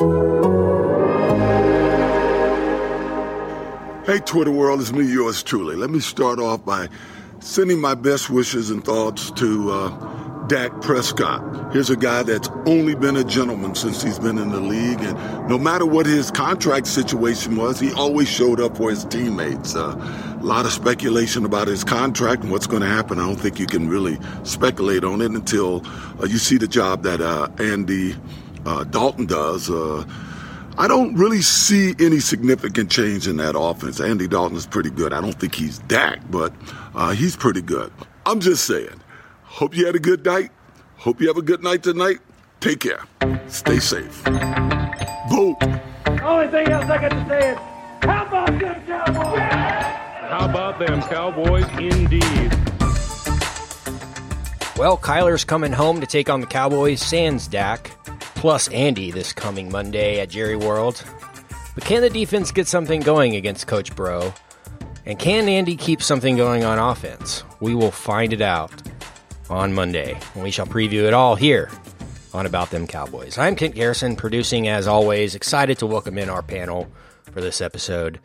Hey, Twitter world, it's me, yours truly. Let me start off by sending my best wishes and thoughts to uh, Dak Prescott. Here's a guy that's only been a gentleman since he's been in the league, and no matter what his contract situation was, he always showed up for his teammates. Uh, a lot of speculation about his contract and what's going to happen. I don't think you can really speculate on it until uh, you see the job that uh, Andy uh, Dalton does. Uh, I don't really see any significant change in that offense. Andy Dalton is pretty good. I don't think he's Dak, but uh, he's pretty good. I'm just saying. Hope you had a good night. Hope you have a good night tonight. Take care. Stay safe. Vote. Only thing else I got to say is, how about them Cowboys? How about them Cowboys, indeed. Well, Kyler's coming home to take on the Cowboys, sans Dak plus Andy this coming Monday at Jerry World. But can the defense get something going against Coach Bro? And can Andy keep something going on offense? We will find it out on Monday, and we shall preview it all here on About Them Cowboys. I'm Kent Garrison, producing as always. Excited to welcome in our panel for this episode.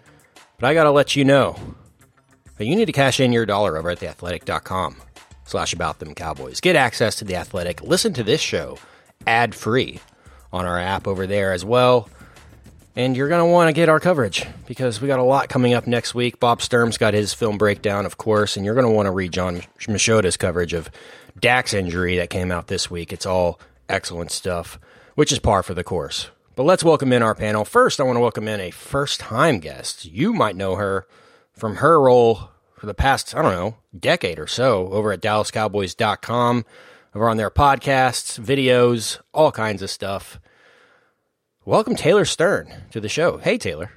But I got to let you know that you need to cash in your dollar over at theathletic.com slash about them cowboys. Get access to the athletic. Listen to this show ad free on our app over there as well. And you're going to want to get our coverage because we got a lot coming up next week. Bob Sturm's got his film breakdown, of course, and you're going to want to read John Machota's coverage of Dak's injury that came out this week. It's all excellent stuff, which is par for the course. But let's welcome in our panel. First, I want to welcome in a first time guest. You might know her from her role for the past, I don't know, decade or so over at DallasCowboys.com over on their podcasts, videos, all kinds of stuff. Welcome Taylor Stern to the show. Hey Taylor.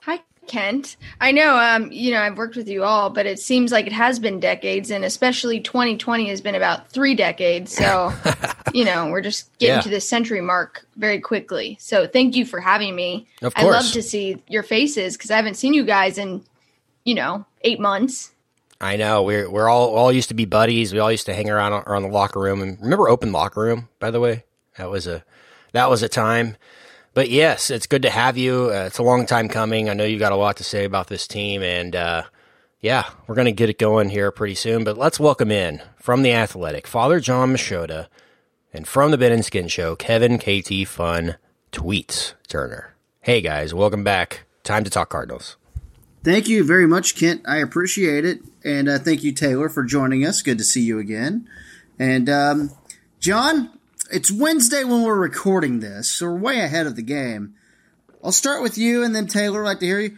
Hi Kent. I know um you know I've worked with you all, but it seems like it has been decades and especially 2020 has been about 3 decades. So, you know, we're just getting yeah. to the century mark very quickly. So, thank you for having me. Of course. I love to see your faces cuz I haven't seen you guys in you know, 8 months. I know we're we're all all used to be buddies. We all used to hang around around the locker room. And remember open locker room, by the way. That was a that was a time. But yes, it's good to have you. Uh, it's a long time coming. I know you've got a lot to say about this team, and uh, yeah, we're gonna get it going here pretty soon. But let's welcome in from the Athletic, Father John Machota, and from the Ben and Skin Show, Kevin KT Fun tweets Turner. Hey guys, welcome back. Time to talk Cardinals. Thank you very much, Kent. I appreciate it. And uh, thank you, Taylor, for joining us. Good to see you again. And um, Jon, it's Wednesday when we're recording this, so we're way ahead of the game. I'll start with you, and then Taylor, I'd like to hear you.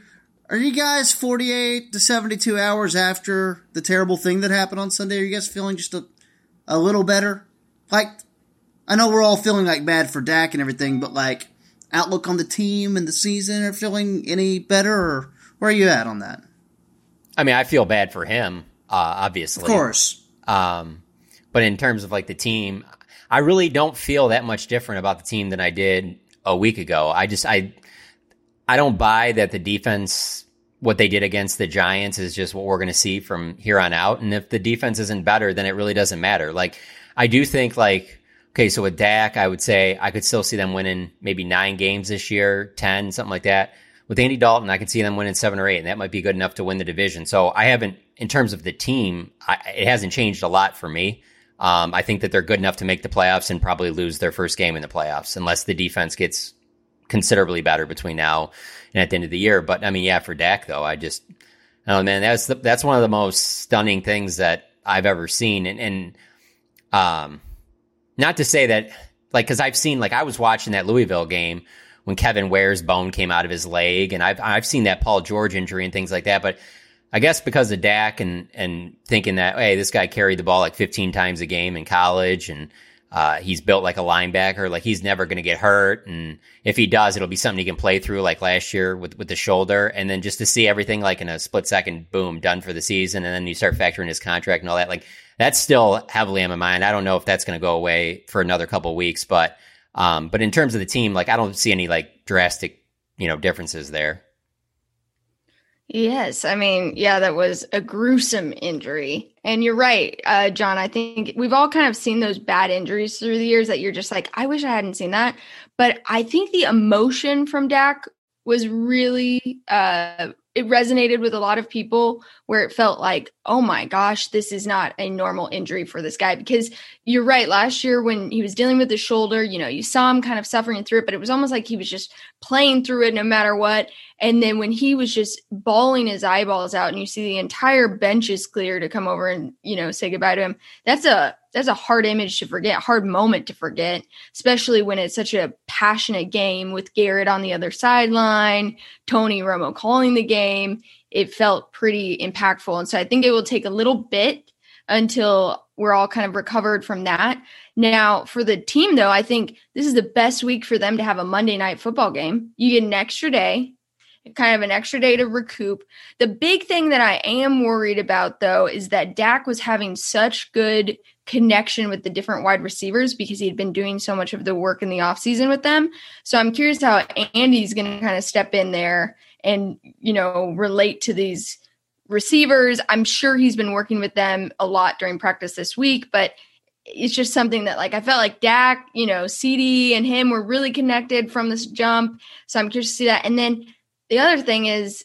Are you guys 48 to 72 hours after the terrible thing that happened on Sunday? Are you guys feeling just a, a little better? Like, I know we're all feeling like bad for Dak and everything, but like, outlook on the team and the season are feeling any better, or where are you at on that? I mean, I feel bad for him, uh, obviously. Of course. Um, but in terms of like the team, I really don't feel that much different about the team than I did a week ago. I just, I, I don't buy that the defense, what they did against the Giants is just what we're going to see from here on out. And if the defense isn't better, then it really doesn't matter. Like, I do think like, okay, so with Dak, I would say I could still see them winning maybe nine games this year, 10, something like that with Andy Dalton, I can see them winning seven or eight, and that might be good enough to win the division. So I haven't, in terms of the team, I, it hasn't changed a lot for me. Um, I think that they're good enough to make the playoffs and probably lose their first game in the playoffs unless the defense gets considerably better between now and at the end of the year. But I mean, yeah, for Dak though, I just, oh man, that's the, that's one of the most stunning things that I've ever seen. And, and um, not to say that, like, because I've seen, like, I was watching that Louisville game when Kevin Ware's bone came out of his leg, and I've I've seen that Paul George injury and things like that. But I guess because of Dak and and thinking that hey, this guy carried the ball like 15 times a game in college, and Uh, he's built like a linebacker. Like he's never going to get hurt. And if he does, it'll be something he can play through like last year with, with the shoulder. And then just to see everything like in a split second, boom, done for the season. And then you start factoring his contract and all that. Like that's still heavily on my mind. I don't know if that's going to go away for another couple weeks, but, um, but in terms of the team, like I don't see any like drastic, you know, differences there. Yes, I mean, yeah, that was a gruesome injury. And you're right, uh, John. I think we've all kind of seen those bad injuries through the years that you're just like, I wish I hadn't seen that. But I think the emotion from Dak was really uh, it resonated with a lot of people where it felt like, oh my gosh, this is not a normal injury for this guy. Because you're right, last year when he was dealing with the shoulder, you know, you saw him kind of suffering through it, but it was almost like he was just playing through it no matter what. And then when he was just bawling his eyeballs out and you see the entire bench is clear to come over and, you know, say goodbye to him, that's a that's a hard image to forget, hard moment to forget, especially when it's such a passionate game with Garrett on the other sideline, Tony Romo calling the game. It felt pretty impactful. And so I think it will take a little bit until we're all kind of recovered from that. Now, for the team, though, I think this is the best week for them to have a Monday night football game. You get an extra day, kind of an extra day to recoup. The big thing that I am worried about, though, is that Dak was having such good connection with the different wide receivers because he had been doing so much of the work in the offseason with them. So I'm curious how Andy's going to kind of step in there and, you know, relate to these receivers. I'm sure he's been working with them a lot during practice this week, but it's just something that like I felt like Dak, you know, CD and him were really connected from this jump. So I'm curious to see that. And then the other thing is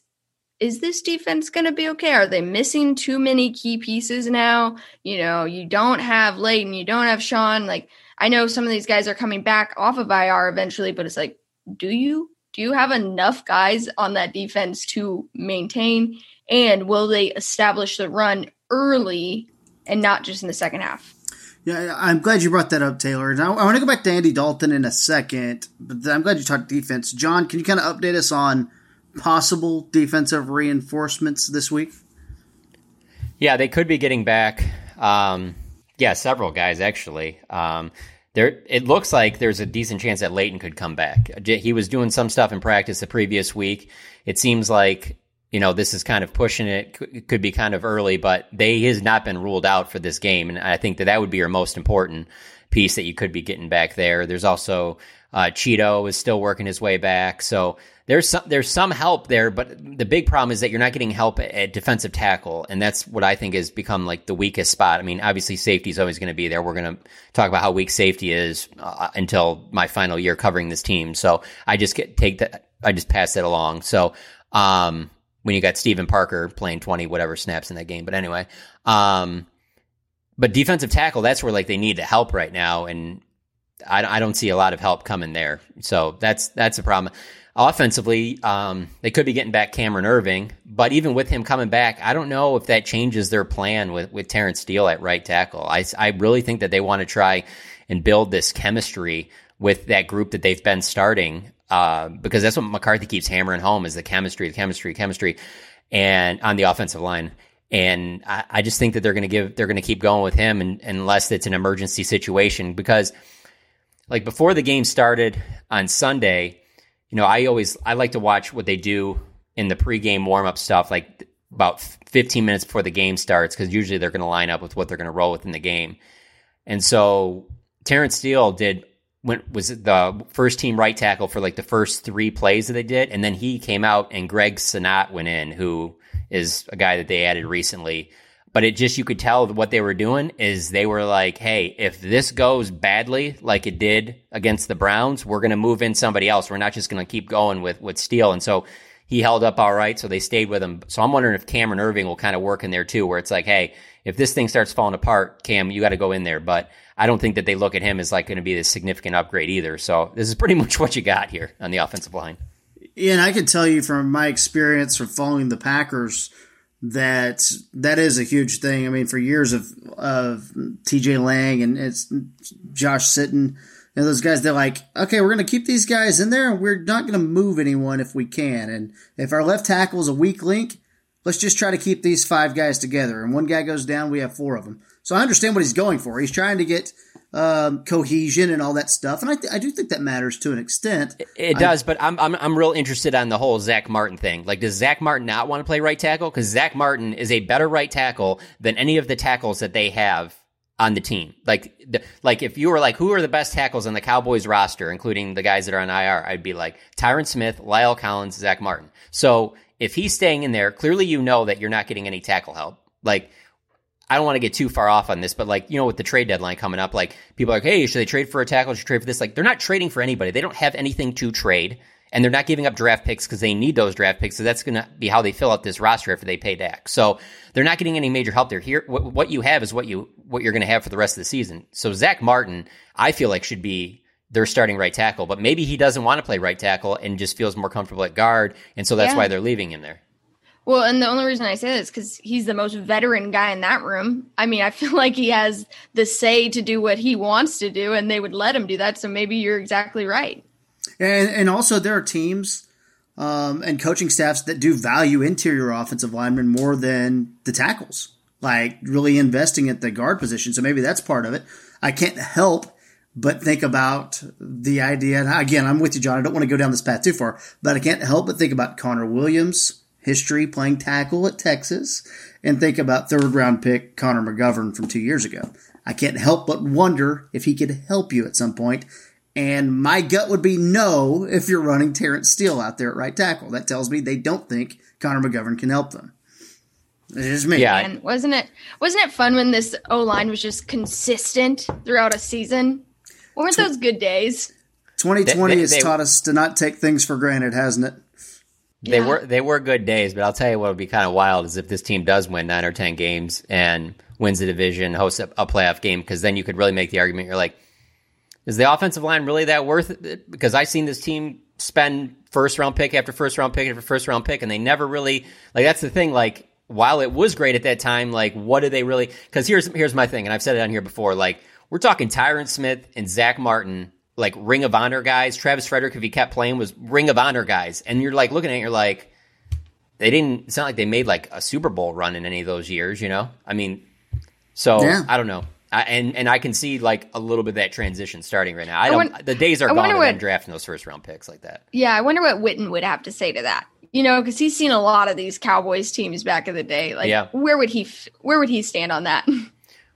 is this defense going to be okay? Are they missing too many key pieces now? You know, you don't have Leighton, you don't have Sean. Like, I know some of these guys are coming back off of IR eventually, but it's like, do you? Do you have enough guys on that defense to maintain? And will they establish the run early and not just in the second half? Yeah, I'm glad you brought that up, Taylor. Now, I want to go back to Andy Dalton in a second, but I'm glad you talked defense. John, can you kind of update us on possible defensive reinforcements this week? Yeah, they could be getting back. Um, yeah, several guys actually. Um, there, it looks like there's a decent chance that Leighton could come back. He was doing some stuff in practice the previous week. It seems like you know this is kind of pushing it. Could be kind of early, but they has not been ruled out for this game, and I think that that would be your most important piece that you could be getting back there. There's also uh, Chido is still working his way back, so there's some there's some help there, but the big problem is that you're not getting help at, defensive tackle, and that's what I think has become like the weakest spot. I mean, obviously safety is always going to be there. We're going to talk about how weak safety is uh, until my final year covering this team. So I just get take that I just pass that along. So um, when you got Steven Parker playing 20 whatever snaps in that game, but anyway, um, but defensive tackle that's where like they need the help right now, and I, I don't see a lot of help coming there. So that's that's a problem. Offensively, um, they could be getting back Cameron Erving, but even with him coming back, I don't know if that changes their plan with, with Terence Steele at right tackle. I, I really think that they want to try and build this chemistry with that group that they've been starting, uh, because that's what McCarthy keeps hammering home is the chemistry, the chemistry, chemistry, and on the offensive line. And I, I just think that they're going to give, they're going to keep going with him and, unless it's an emergency situation because like before the game started on Sunday, you know, I always I like to watch what they do in the pregame warm up stuff, like about 15 minutes before the game starts, because usually they're going to line up with what they're going to roll with in the game. And so Terence Steele did went was the first team right tackle for like the first three plays that they did, and then he came out and Greg Senat went in, who is a guy that they added recently but it just you could tell what they were doing is they were like, "Hey, if this goes badly like it did against the Browns, we're going to move in somebody else. We're not just going to keep going with with Steele." And so he held up all right, so they stayed with him. So I'm wondering if Cameron Erving will kind of work in there too, where it's like, "Hey, if this thing starts falling apart, Cam, you got to go in there." But I don't think that they look at him as like going to be this significant upgrade either. So this is pretty much what you got here on the offensive line. And I can tell you from my experience from following the Packers that that is a huge thing. I mean, for years of of TJ Lang and it's Josh Sitton and those guys, they're like, okay, we're going to keep these guys in there, and we're not going to move anyone if we can. And if our left tackle is a weak link, let's just try to keep these five guys together. And one guy goes down, we have four of them. So I understand what he's going for. He's trying to get um, cohesion and all that stuff. And I, th- I do think that matters to an extent. It, it does, but I'm, I'm I'm real interested on the whole Zack Martin thing. Like, does Zack Martin not want to play right tackle? Because Zack Martin is a better right tackle than any of the tackles that they have on the team. Like, the, like if you were like, who are the best tackles on the Cowboys roster, including the guys that are on IR? I'd be like Tyron Smith, La'el Collins, Zack Martin. So if he's staying in there, clearly you know that you're not getting any tackle help. Like I don't want to get too far off on this, but like, you know, with the trade deadline coming up, like people are like, hey, should they trade for a tackle? Should they trade for this? Like, they're not trading for anybody. They don't have anything to trade, and they're not giving up draft picks because they need those draft picks. So that's going to be how they fill out this roster after they pay Dak. So they're not getting any major help there. Here, what, what you have is what you what you're going to have for the rest of the season. So Zack Martin, I feel like should be their starting right tackle, but maybe he doesn't want to play right tackle and just feels more comfortable at guard, and so that's Yeah. why they're leaving him there. Well, and the only reason I say this is because he's the most veteran guy in that room. I mean, I feel like he has the say to do what he wants to do, and they would let him do that. So maybe you're exactly right. And and also there are teams um, and coaching staffs that do value interior offensive linemen more than the tackles, like really investing at the guard position. So maybe that's part of it. I can't help but think about the idea. And again, I'm with you, John. I don't want to go down this path too far, but I can't help but think about Connor Williams' history playing tackle at Texas, and think about third round pick Connor McGovern from two years ago. I can't help but wonder if he could help you at some point. And my gut would be no if you're running Terence Steele out there at right tackle. That tells me they don't think Connor McGovern can help them. It's just me. Yeah, And wasn't it wasn't it fun when this O line was just consistent throughout a season? Weren't those good days? 2020 They- they- has they- taught us to not take things for granted, hasn't it? They were they were good days, but I'll tell you what would be kind of wild is if this team does win nine or ten games and wins the division, hosts a, a playoff game, because then you could really make the argument. You're like, is the offensive line really that worth it? Because I've seen this team spend first round pick after first round pick after first round pick, and they never really like. That's the thing. Like, while it was great at that time, like, what do they really? Because here's here's my thing, and I've said it on here before. Like, we're talking Tyron Smith and Zack Martin. Like Ring of Honor guys, Travis Frederick, if he kept playing, was Ring of Honor guys, and you're like looking at it, you're like, they didn't. It's not like they made like a Super Bowl run in any of those years, you know. I mean, so Yeah. I don't know, I, and and I can see like a little bit of that transition starting right now. I I don't. won- the days are I gone wonder of what- drafting those first round picks like that. Yeah, I wonder what Witten would have to say to that. You know, because he's seen a lot of these Cowboys teams back in the day. Like, Yeah. where would he where would he stand on that?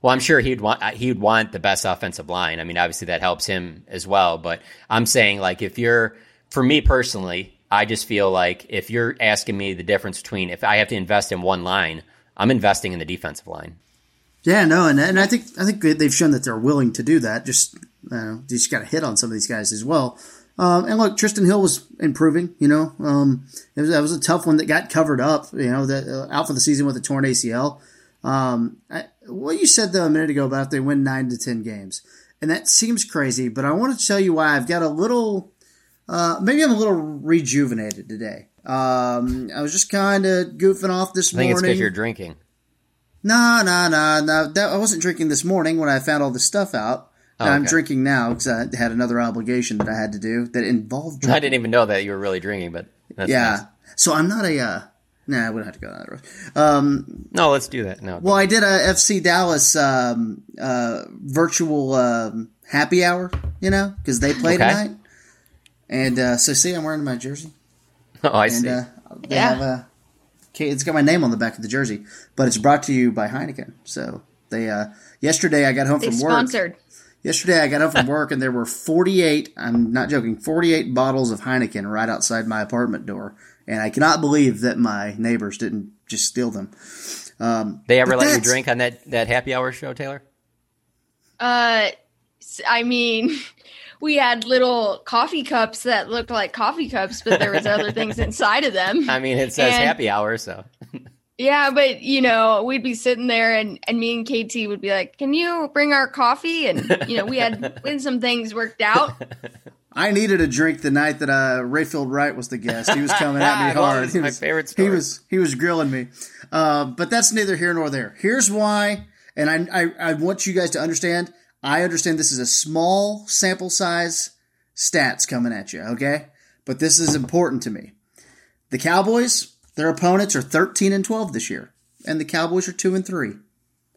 Well, I'm sure he'd want he'd want the best offensive line. I mean, obviously that helps him as well. But I'm saying like if you're for me personally, I just feel like if you're asking me the difference between if I have to invest in one line, I'm investing in the defensive line. Yeah, no, and and I think I think they- they've shown that they're willing to do that. Just you know, just got to hit on some of these guys as well. Um, and look, Trysten Hill was improving. You know, um, it was, that was a tough one that got covered up. You know, uh, out for the season with a torn ACL. Um, I, what you said though a minute ago about they win nine to ten games, and that seems crazy, but I want to tell you why I've got a little. Uh, maybe I'm a little rejuvenated today. Um, I was just kind of goofing off this I think it's morning. because you're drinking. No, no, no, no. That, I wasn't drinking this morning when I found all this stuff out. Oh, I'm drinking now because I had another obligation that I had to do that involved Drinking. I didn't even know that you were really drinking, but that's yeah. nice. So I'm not a. Uh, nah, we don't have to go that road. Um, No, let's do that. No, well, I did a FC Dallas um, uh, virtual um, happy hour, you know, because they play Okay. tonight. And uh, so, see, I'm wearing my jersey. oh, I and see. uh, they Yeah. have a it's got my name on the back of the jersey, but it's brought to you by Heineken. So they uh yesterday I got home they from work. sponsored. Yesterday I got home from work and there were 48, I'm not joking, 48 bottles of Heineken right outside my apartment door. And I cannot believe that my neighbors didn't just steal them. Um, they ever let you drink on that that happy hour show, Taylor? Uh, s- I mean, we had little coffee cups that looked like coffee cups, but there was other things inside of them. I mean, it says And- happy hour, so Yeah, but you know, we'd be sitting there, and and me and KT would be like, "Can you bring our coffee?" And you know, we had when some things worked out. I needed a drink the night that uh, Rayfield Wright was the guest. He was coming at me hard. He my was- favorite He was he was grilling me, uh, but that's neither here nor there. Here's why, and I, I I want you guys to understand. I understand this is a small sample size stats coming at you, okay? But this is important to me. The Cowboys, their opponents are 13 and 12 this year, and the Cowboys are 2 and 3.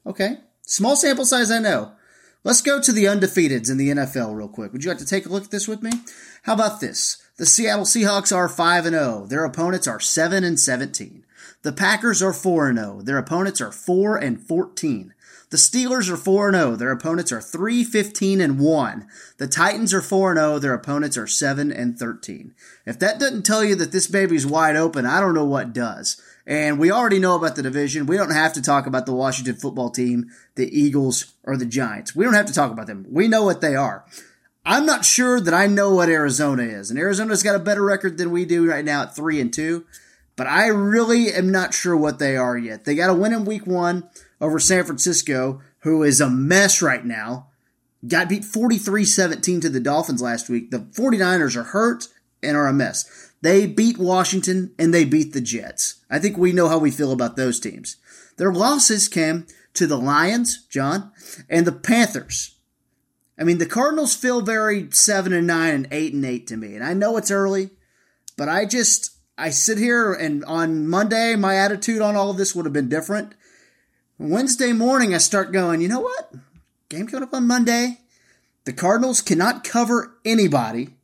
Okay? Small sample size, I know. Let's go to the undefeateds in the NFL real quick. Would you like to take a look at this with me? How about this? The Seattle Seahawks are 5 and 0. Their opponents are 7 and 17. The Packers are 4 and 0. Their opponents are 4 and 14. The Steelers are 4 and 0. Their opponents are 3 15 and 1. The Titans are 4 and 0. Their opponents are 7 and 13. If that doesn't tell you that this baby's wide open, I don't know what does. And we already know about the division. We don't have to talk about the Washington football team, the Eagles, or the Giants. We don't have to talk about them. We know what they are. I'm not sure that I know what Arizona is. And Arizona's got a better record than we do right now at 3 and 2. But I really am not sure what they are yet. They got a win in week one over San Francisco, who is a mess right now. Got beat 43 17 to the Dolphins last week. The 49ers are hurt and are a mess. They beat Washington and they beat the Jets. I think we know how we feel about those teams. Their losses came to the Lions, John, and the Panthers. I mean, the Cardinals feel very 7 and 9 and 8 and 8 to me. And I know it's early, but I just I sit here and on Monday my attitude on all of this would have been different. Wednesday morning I start going, you know what? Game coming up on Monday. The Cardinals cannot cover anybody.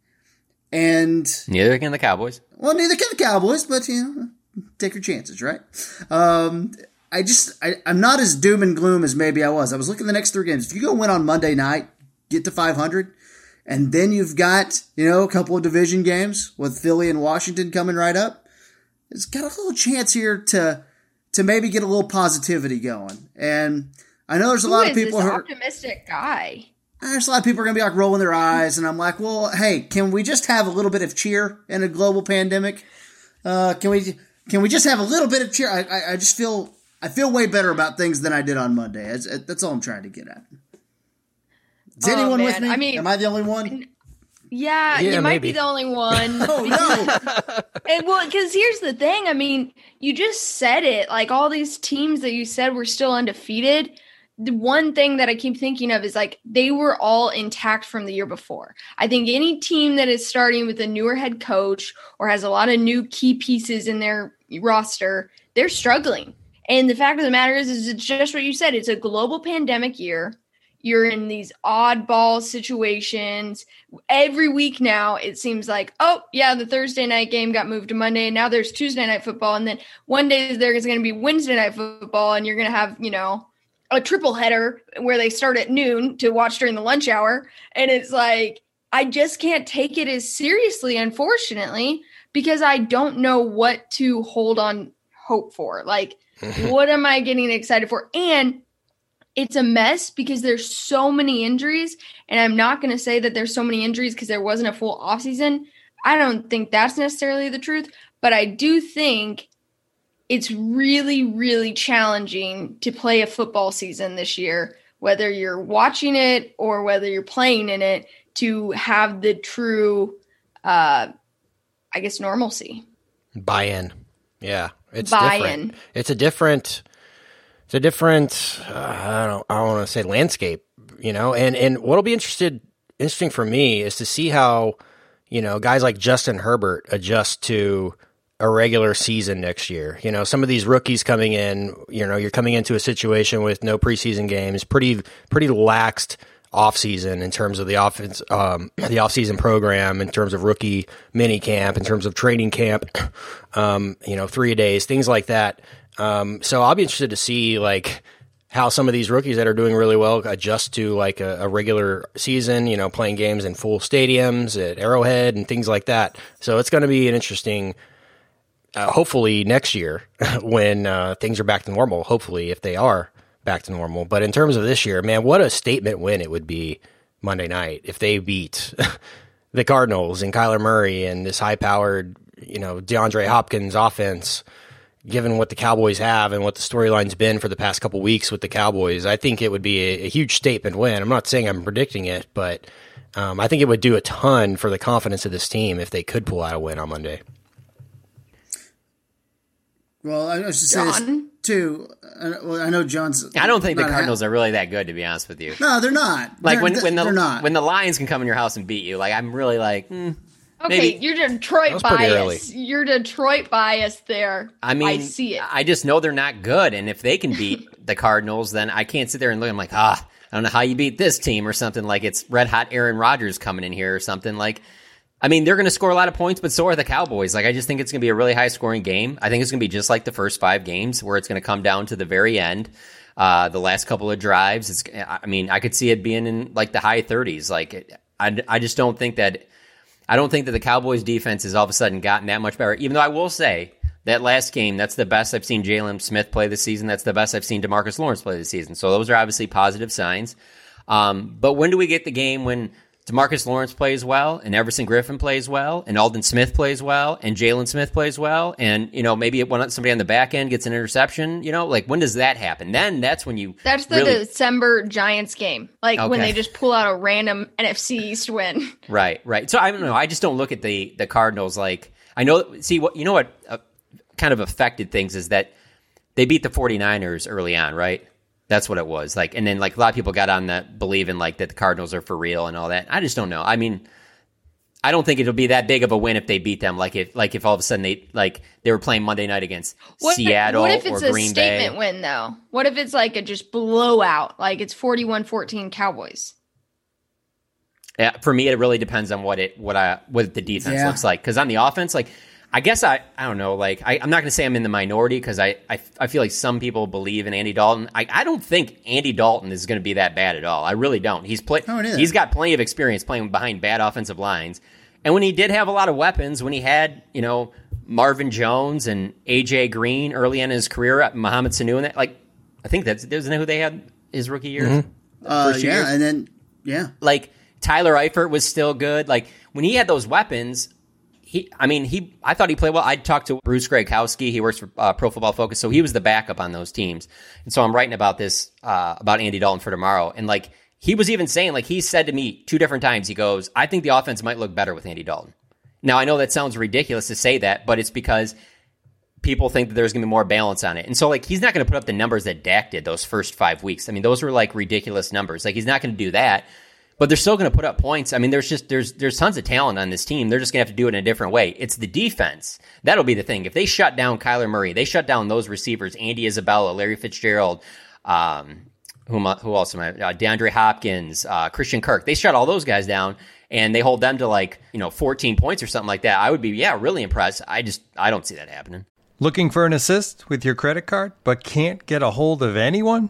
And neither can the Cowboys. Well, neither can the Cowboys, but you know, take your chances, right? Um, I just I, I'm not as doom and gloom as maybe I was. I was looking at the next three games. If you go win on Monday night, get to 500, and then you've got you know a couple of division games with Philly and Washington coming right up. It's got a little chance here to to maybe get a little positivity going. And I know there's a Who lot of people this who are, optimistic guy. There's a lot of people are going to be like rolling their eyes, and I'm like, well, hey, can we just have a little bit of cheer in a global pandemic? Uh, can we can we just have a little bit of cheer? I, I, I just feel I feel way better about things than I did on Monday. That's, that's all I'm trying to get at. Is Oh, anyone with me? I mean- Am I the only one? Yeah, Yeah, you might maybe. be the only one. Oh no! And, well, because here's the thing. I mean, you just said it. Like all these teams that you said were still undefeated. The one thing that I keep thinking of is like they were all intact from the year before. I think any team that is starting with a newer head coach or has a lot of new key pieces in their roster, they're struggling. And the fact of the matter is, is it's just what you said. It's a global pandemic year. You're in these oddball situations every week now it seems like oh yeah the thursday night game got moved to monday and now there's tuesday night football and then one day there's going to be wednesday night football and you're going to have you know a triple header where they start at noon to watch during the lunch hour. And it's like i just can't take it as seriously unfortunately because i don't know what to hold on hope for. Like what am i getting excited for? And it's a mess because there's so many injuries. And i'm not going to say that there's so many injuries because there wasn't a full offseason i don't think that's necessarily the truth but i do think it's really really challenging to play a football season this year whether you're watching it or whether you're playing in it to have the true uh i guess normalcy Buy in. Yeah. It's Buy-in. It's a different it's a different uh, I don't I don't want to say landscape, you know. And and what'll be interested interesting for me is to see how, you know, guys like Justin Herbert adjust to a regular season next year. You know, some of these rookies coming in, you know, you're coming into a situation with no preseason games, pretty pretty laxed offseason in terms of the offense um the offseason program in terms of rookie mini camp in terms of training camp um you know 3 days things like that um so I'll be interested to see like how some of these rookies that are doing really well adjust to like a, a regular season, you know, playing games in full stadiums at Arrowhead and things like that. So it's going to be an interesting uh, hopefully next year when uh, things are back to normal. Hopefully, if they are back to normal. But in terms of this year, man, what a statement win it would be Monday night if they beat the Cardinals and Kyler Murray and this high powered, you know, DeAndre Hopkins offense. Given what the Cowboys have and what the storyline's been for the past couple weeks with the Cowboys, I think it would be a, a huge statement win. I'm not saying I'm predicting it, but um, I think it would do a ton for the confidence of this team if they could pull out a win on Monday. Well, I was just saying this too. Well, I know John's. I don't think the not ha- Cardinals are really that good, to be honest with you. No, they're not. Like They're- when when the not. when the Lions can come in your house and beat you, like I'm really like, hmm, okay Maybe- you're detroit was pretty bias you're detroit bias there I mean, i see it I just know they're not good, and if they can beat the Cardinals, then I can't sit there and look. I'm like, ah, I don't know how you beat this team or something like it's red hot Aaron Rodgers coming in here or something like. I mean, they're going to score a lot of points, but so are the Cowboys. Like, I just think it's going to be a really high scoring game. I think it's going to be just like the first five games where it's going to come down to the very end. Uh, the last couple of drives, it's, I mean, I could see it being in like the high 30s. Like, I, I just don't think that, I don't think that the Cowboys defense has all of a sudden gotten that much better. Even though I will say that last game, that's the best I've seen Jaylon Smith play this season. That's the best I've seen Demarcus Lawrence play this season. So those are obviously positive signs. Um, but when do we get the game when Demarcus Lawrence plays well, and Everson Griffen plays well, and Aldon Smith plays well, and Jaylon Smith plays well, and you know maybe when somebody on the back end gets an interception, you know, like when does that happen? Then that's when you. That's the really... December Giants game, like okay. when they just pull out a random NFC East win. Right, right. So I don't know. I just don't look at the the Cardinals like I know. See what you know what uh, kind of affected things is that they beat the 49ers early on, right? That's what it was. Like, and then like a lot of people got on that believing like that the Cardinals are for real and all that. I just don't know. I mean, I don't think it'll be that big of a win if they beat them. Like if like if all of a sudden they like they were playing Monday night against what Seattle what if it's or Green a statement Bay. win though? What if it's like a just blowout? Like it's 41-14 Cowboys. Yeah, for me, it really depends on what it what I what the defense Yeah. looks like. Because on the offense, like I guess I I don't know. Like I, I'm not going to say I'm in the minority because I, I I feel like some people believe in Andy Dalton. I, I don't think Andy Dalton is going to be that bad at all. I really don't. He's play Oh, he's got plenty of experience playing behind bad offensive lines, and when he did have a lot of weapons, when he had you know Marvin Jones and AJ Green early in his career, Mohamed Sanu and that like I think that's isn't that who they had his rookie year. Uh, First two yeah, years? and then yeah, like Tyler Eifert was still good. Like when he had those weapons, he, I mean, he, I thought he played well. I talked to Bruce Gradkowski. He works for uh, Pro Football Focus, so he was the backup on those teams. And so I'm writing about this uh, about Andy Dalton for tomorrow. And like he was even saying, like he said to me two different times, he goes, "I think the offense might look better with Andy Dalton." Now I know that sounds ridiculous to say that, but it's because people think that there's going to be more balance on it. And so, like, he's not going to put up the numbers that Dak did those first five weeks. I mean, those were like ridiculous numbers. Like, he's not going to do that, but they're still going to put up points. I mean, there's just there's there's tons of talent on this team. They're just going to have to do it in a different way. It's the defense that'll be the thing. If they shut down Kyler Murray, they shut down those receivers, Andy Isabella, Larry Fitzgerald. Um, who, who else am I? Uh, DeAndre Hopkins, uh, Christian Kirk. They shut all those guys down and they hold them to like, you know, 14 points or something like that. I would be, yeah, really impressed. I just, I don't see that happening. Looking for an assist with your credit card, but can't get a hold of anyone?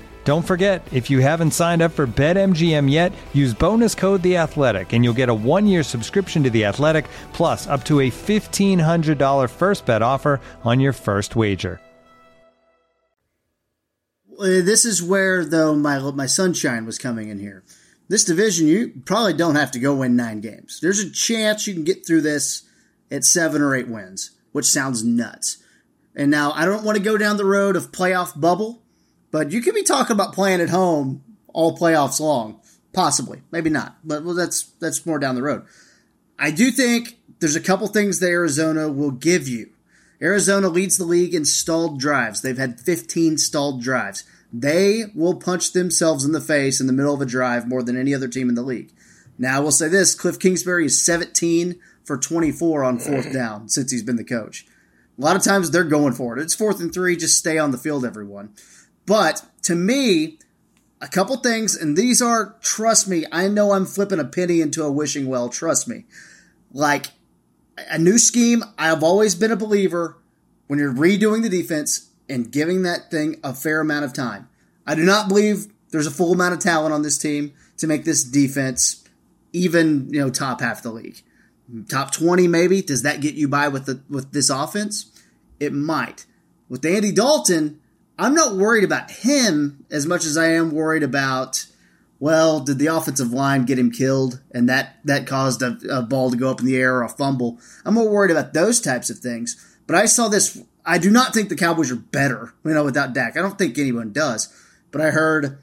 Don't forget, if you haven't signed up for BetMGM yet, use bonus code The Athletic, and you'll get a one-year subscription to The Athletic, plus up to a fifteen hundred dollar first bet offer on your first wager. Uh, this is where though my my sunshine was coming in here. This division, you probably don't have to go win nine games. There's a chance you can get through this at seven or eight wins, which sounds nuts. And now I don't want to go down the road of playoff bubble, but you could be talking about playing at home all playoffs long, possibly, maybe not, but well, that's that's more down the road. I do think there's a couple things that Arizona will give you. Arizona leads the league in stalled drives. They've had 15 stalled drives. They will punch themselves in the face in the middle of a drive more than any other team in the league. Now, I will say this Kliff Kingsbury is 17 for 24 on fourth down since he's been the coach. A lot of times they're going for it. It's fourth and three, just stay on the field, everyone. But to me, a couple things, and these are, trust me, I know I'm flipping a penny into a wishing well, trust me. Like a new scheme, I've always been a believer when you're redoing the defense and giving that thing a fair amount of time. I do not believe there's a full amount of talent on this team to make this defense even, you know, top half the league. Top 20 maybe. Does that get you by with the with this offense? It might. With Andy Dalton, I'm not worried about him as much as I am worried about well, did the offensive line get him killed and that that caused a, a ball to go up in the air or a fumble? I'm more worried about those types of things. But I saw this I do not think the Cowboys are better, you know, without Dak. I don't think anyone does. But I heard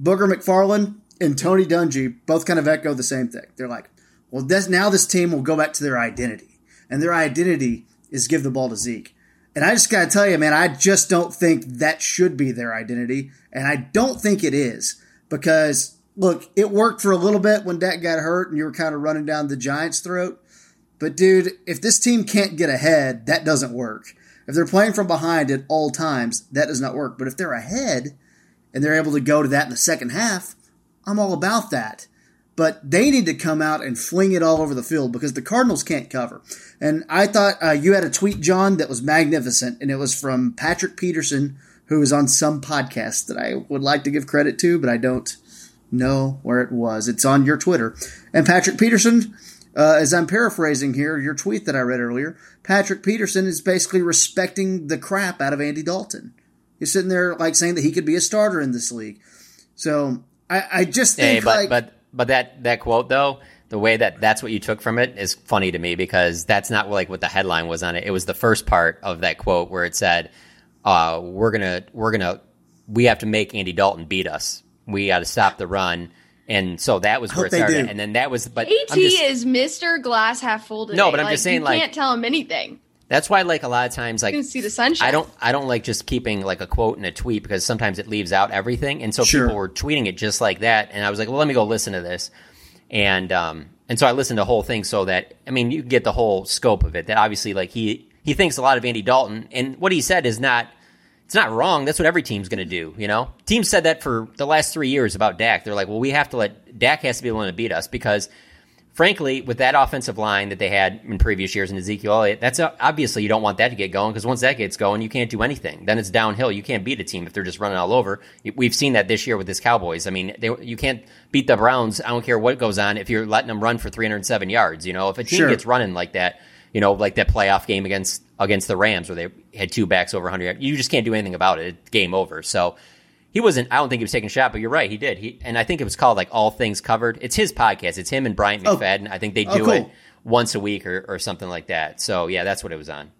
Booger McFarland and Tony Dungy both kind of echo the same thing. They're like, well, this, now this team will go back to their identity. And their identity is give the ball to Zeke. And I just got to tell you, man, I just don't think that should be their identity. And I don't think it is because, look, it worked for a little bit when Dak got hurt and you were kind of running down the Giants' throat. But, dude, if this team can't get ahead, that doesn't work. If they're playing from behind at all times, that does not work. But if they're ahead and they're able to go to that in the second half, I'm all about that. But they need to come out and fling it all over the field because the Cardinals can't cover. And I thought uh, you had a tweet, John, that was magnificent, and it was from Patrick Peterson, who is on some podcast that I would like to give credit to, but I don't know where it was. It's on your Twitter. And Patrick Peterson, uh, as I'm paraphrasing here, your tweet that I read earlier, Patrick Peterson is basically respecting the crap out of Andy Dalton. He's sitting there like saying that he could be a starter in this league. So I, I just think hey, but, like, but but that that quote though, the way that that's what you took from it is funny to me because that's not like what the headline was on it. It was the first part of that quote where it said, uh, "We're gonna we're gonna we have to make Andy Dalton beat us. We got to stop the run." And so that was where it started. And then that was, but AT just, is Mr. Glass half full today. No, but I'm like, just saying, like you like, can't tell him anything. That's why, like, a lot of times, like, you can see the sunshine. I don't, I don't like just keeping like a quote in a tweet because sometimes it leaves out everything. And so Sure. people were tweeting it just like that. And I was like, well, let me go listen to this. And, um, and so I listened to the whole thing so that, I mean, you get the whole scope of it. That obviously, like, he, he thinks a lot of Andy Dalton. And what he said is not, it's not wrong. That's what every team's going to do, you know? Teams said that for the last three years about Dak. They're like, well, we have to let, Dak has to be willing to beat us because, frankly, with that offensive line that they had in previous years in Ezekiel Elliott, that's uh, obviously you don't want that to get going because once that gets going, you can't do anything. Then it's downhill. You can't beat a team if they're just running all over. We've seen that this year with this Cowboys. I mean, they, you can't beat the Browns. I don't care what goes on if you're letting them run for 307 yards. You know, if a team Sure. gets running like that, you know, like that playoff game against against the Rams where they had two backs over 100 yards, you just can't do anything about it. It's game over. So he wasn't. I don't think he was taking a shot, but you're right. He did. He and I think it was called like All Things Covered. It's his podcast. It's him and Bryant Oh. McFadden. I think they Oh, do cool. it once a week or, or something like that. So yeah, that's what it was on.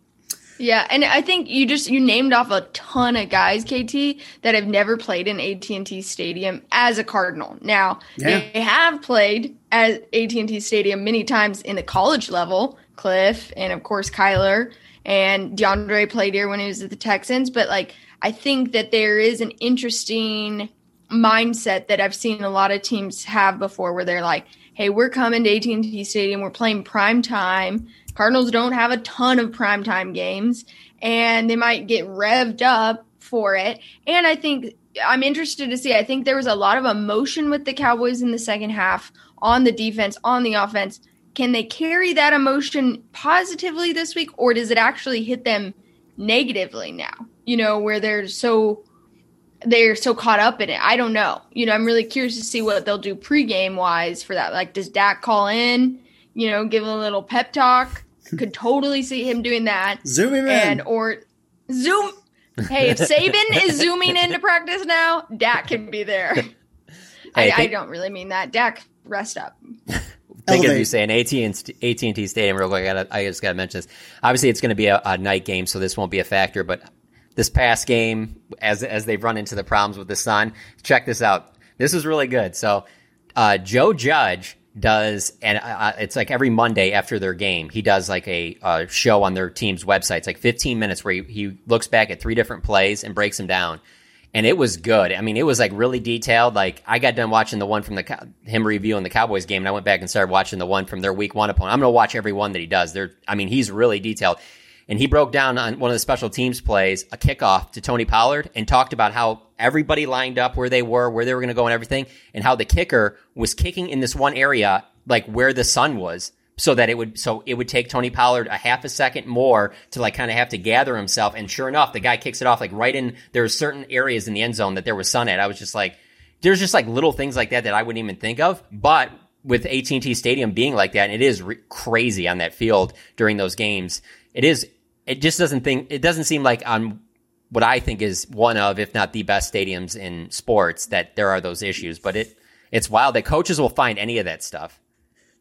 Yeah, and I think you just you named off a ton of guys, KT, that have never played in AT&T Stadium as a Cardinal. Now, Yeah. they have played at AT&T Stadium many times in the college level, Kliff and of course Kyler and DeAndre played here when he was at the Texans, but like I think that there is an interesting mindset that I've seen a lot of teams have before where they're like, "Hey, we're coming to AT&T Stadium, we're playing prime time. Cardinals don't have a ton of primetime games and they might get revved up for it. And I think I'm interested to see. I think there was a lot of emotion with the Cowboys in the second half on the defense, on the offense. Can they carry that emotion positively this week or does it actually hit them negatively now? You know, where they're so they're so caught up in it. I don't know. You know, I'm really curious to see what they'll do pregame wise for that. Like, does Dak call in? You know, give a little pep talk. Could totally see him doing that. Zoom him in. And or zoom. Hey, if Saban is zooming into practice now, Dak can be there. I, Hey, I think- don't really mean that. Dak, rest up. Think of Elevate. you saying AT and AT&T Stadium real quick. I, gotta, I just got to mention this. Obviously, it's going to be a, a night game, so this won't be a factor. But this past game, as as they've run into the problems with the sun, check this out. This is really good. So, uh, Joe Judge does, and uh, it's like every Monday after their game, he does like a, uh show on their team's website. It's like 15 minutes where he, he looks back at three different plays and breaks them down. and it was good. I mean, it was like really detailed. Like I got done watching the one from the him reviewing the Cowboys game, and I went back and started watching the one from their Week One opponent. I'm going to watch every one that he does. They're, I mean, he's really detailed. And he broke down on one of the special teams plays, a kickoff to Tony Pollard, and talked about how everybody lined up where they were, where they were going to go, and everything, and how the kicker was kicking in this one area, like where the sun was, so that it would, so it would take Tony Pollard a half a second more to like kind of have to gather himself. And sure enough, the guy kicks it off like right in. There were certain areas in the end zone that there was sun at. I was just like, there's just like little things like that that I wouldn't even think of, but with AT&T Stadium being like that, and it is re- crazy on that field during those games. It is it just doesn't think it doesn't seem like on what I think is one of, if not the best stadiums in sports, that there are those issues. But it it's wild that coaches will find any of that stuff.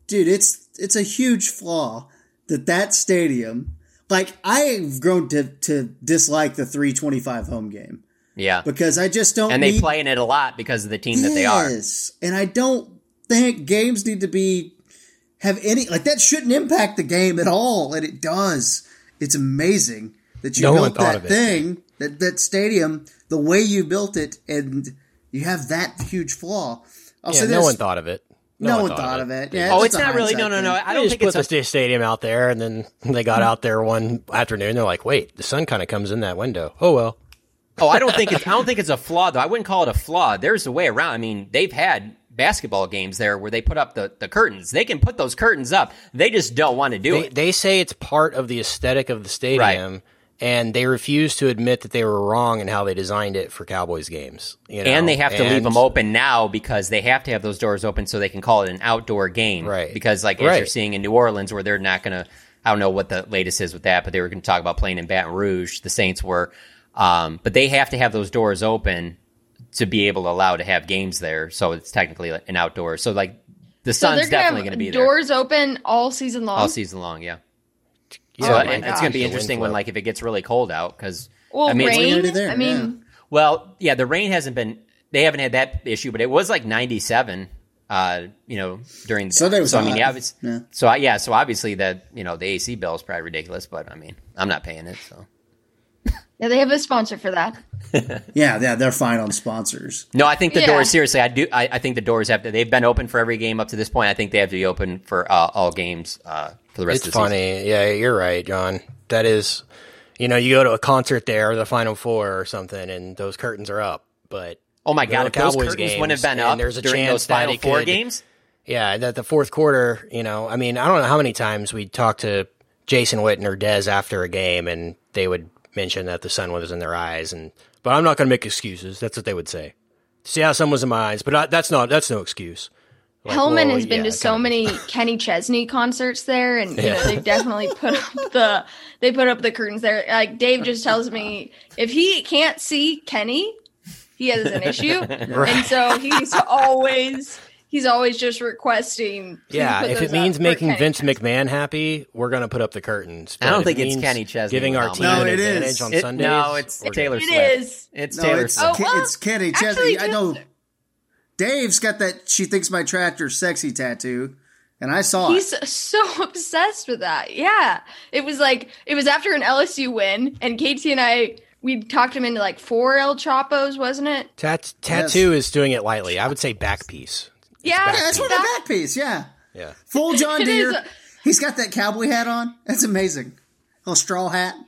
dude, it's it's a huge flaw that that stadium. Like I've grown to to dislike the 325 home game Yeah, because I just don't. and they need, play in it a lot because of the team that they are. Yes, and I don't think games need to be have any like that shouldn't impact the game at all, and it does. It's amazing that you No built that thing, that that stadium, the way you built it, and you have that huge flaw. I'll yeah, no one thought of it. No, one thought of it. Yeah, Oh, just it's not really. No, no, no. I don't just think put it's a the sta- stadium out there, and then they got out there one afternoon. They're like, "Wait, the sun kind of comes in that window." Oh well. Oh, I don't think it's. I don't think it's a flaw though. I wouldn't call it a flaw. There's a way around. I mean, they've had basketball games there where they put up the, the curtains. They can put those curtains up. They just don't want to do They, it. they say it's part of the aesthetic of the stadium, and they refuse to admit that they were wrong in how they designed it for Cowboys games. You know? and they have to leave them open now because they have to have those doors open so they can call it an outdoor game. Right. Because like as Right. you're seeing in New Orleans where they're not going to, I don't know what the latest is with that, but they were going to talk about playing in Baton Rouge. The Saints were, um, but they have to have those doors open to be able to allow to have games there. So it's technically an outdoor. So like the So sun's they're definitely gonna going to have be there doors open all season long. all season long. Yeah. Yeah, so Oh it- my it's going to be interesting when like if it gets really cold out because well, I mean, rain. already there, I mean, well, yeah, the rain hasn't been. They haven't had that issue, but it was like 97. Uh, you know, during the, Sunday was so I mean, yeah, it's, Yeah. so I, yeah, so obviously that you know the AC bill is probably ridiculous, but I mean, I'm not paying it, so yeah, they have a sponsor for that. Yeah, yeah, they're fine on sponsors. no, I think the Yeah. doors. Seriously, I do. I, I think the doors have to. They've been open for every game up to this point. I think they have to be open for uh, all games uh, for the rest It's of the season. funny. Yeah, you're right, John. That is, you know, you go to a concert there, or the Final Four or something, and those curtains are up. But Oh my Go god, to if those Cowboys curtains wouldn't have been and up there's a during chance those Final that it Four could- games, yeah, that the fourth quarter, you know, I mean, I don't know how many times we talked to Jason Witten or Dez after a game, and they would mention that the sun was in their eyes, and but I'm not going to make excuses. That's what they would say. See how sun was in my eyes, but I, that's not that's no excuse. Like, Helman well, has been yeah, to so kinda- many Kenny Chesney concerts there, and you know, they've definitely put up the they put up the curtains there. Like Dave just tells me, if he can't see Kenny, he has an issue, and so he's always he's always just requesting. Yeah, if it means making Kenny Vince Chesney. McMahon happy, we're going to put up the curtains. I don't But think it it's Kenny Chesney giving our team No, an it advantage is. on It- Sundays. no, it's we're Taylor It Swift. is. It's No, Taylor it's Swift. Oh, well, it's Kenny actually, Chesney. I know. Dave's got that. She thinks my tractor's sexy tattoo, and I saw He's it. so obsessed with that. Yeah. It was like it was after an LSU win and Katie and I we talked him into like four El Chapos, wasn't it? Tat- tattoo is doing it lightly. I would say back piece. Yeah. Yeah, that's what a that- back piece. Yeah, Yeah. full John It Deere. is. He's got that cowboy hat on. That's amazing. Little straw hat.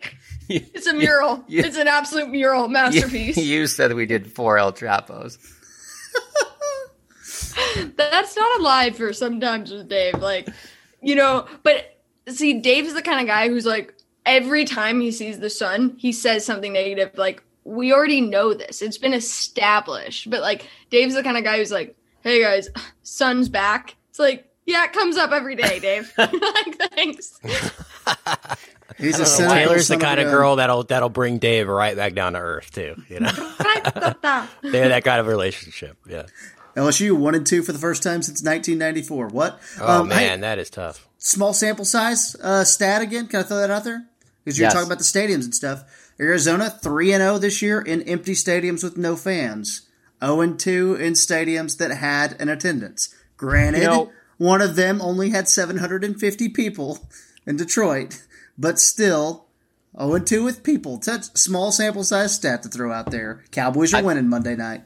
It's a mural. It's an absolute mural masterpiece. you said we did four El Trapos. That's not a lie for sometimes with Dave. Like, you know, but see, Dave's the kind of guy who's like, every time he sees the sun, he says something negative. Like, we already know this, it's been established. But like, Dave's the kind of guy who's like, hey guys, sun's back. It's like, yeah, it comes up every day, Dave. like, thanks. He's a Well, cynical Taylor's the kind of gun. girl that'll that'll bring Dave right back down to earth too. You know, they have that kind of relationship. Yeah. LSU one and two for the first time since 1994. What? Oh Um, hey, man, that is tough. small sample size uh, stat again. Can I throw that out there? Because you're Yes. talking about the stadiums and stuff. Arizona three and zero this year in empty stadiums with no fans. Zero and two in stadiums that had an attendance. Granted, You know- one of them only had 750 people in Detroit, but still 0 and 2 with people. A small sample size stat to throw out there. Cowboys are I- winning Monday night.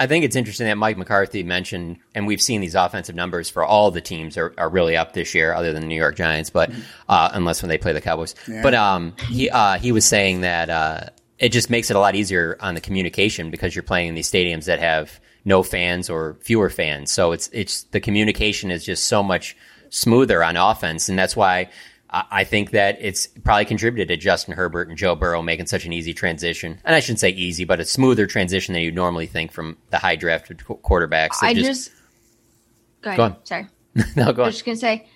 I think it's interesting that Mike McCarthy mentioned, and we've seen these offensive numbers for all the teams are, are really up this year, other than the New York Giants, but uh, unless when they play the Cowboys. Yeah. But um, he uh, he was saying that uh, it just makes it a lot easier on the communication because you're playing in these stadiums that have no fans or fewer fans. So it's it's the communication is just so much smoother on offense, and that's why I I think that it's probably contributed to Justin Herbert and Joe Burrow making such an easy transition. And I shouldn't say easy, but a smoother transition than you would normally think from the high drafted quarterbacks. I just, go ahead. Go on. Sorry. no, go I on. was just gonna say,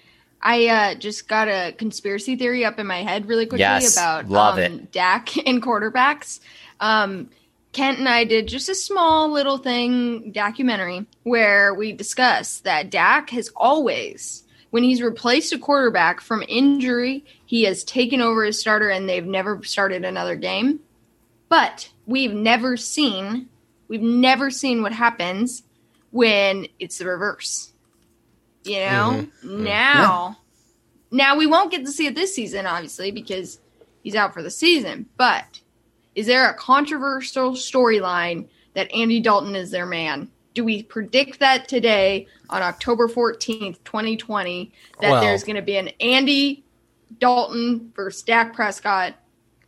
I uh, just got a conspiracy theory up in my head really quickly Yes, about love um, it. Dak and quarterbacks. Um, Kent and I did just a small little thing documentary where we discussed that Dak has always, when he's replaced a quarterback from injury, he has taken over as starter and they've never started another game. But we've never seen, we've never seen what happens when it's the reverse. You know, now, now we won't get to see it this season, obviously, because he's out for the season. But is there a controversial storyline that Andy Dalton is their man? Do we predict that today on October 14th, 2020, that Well- there's going to be an Andy Dalton versus Dak Prescott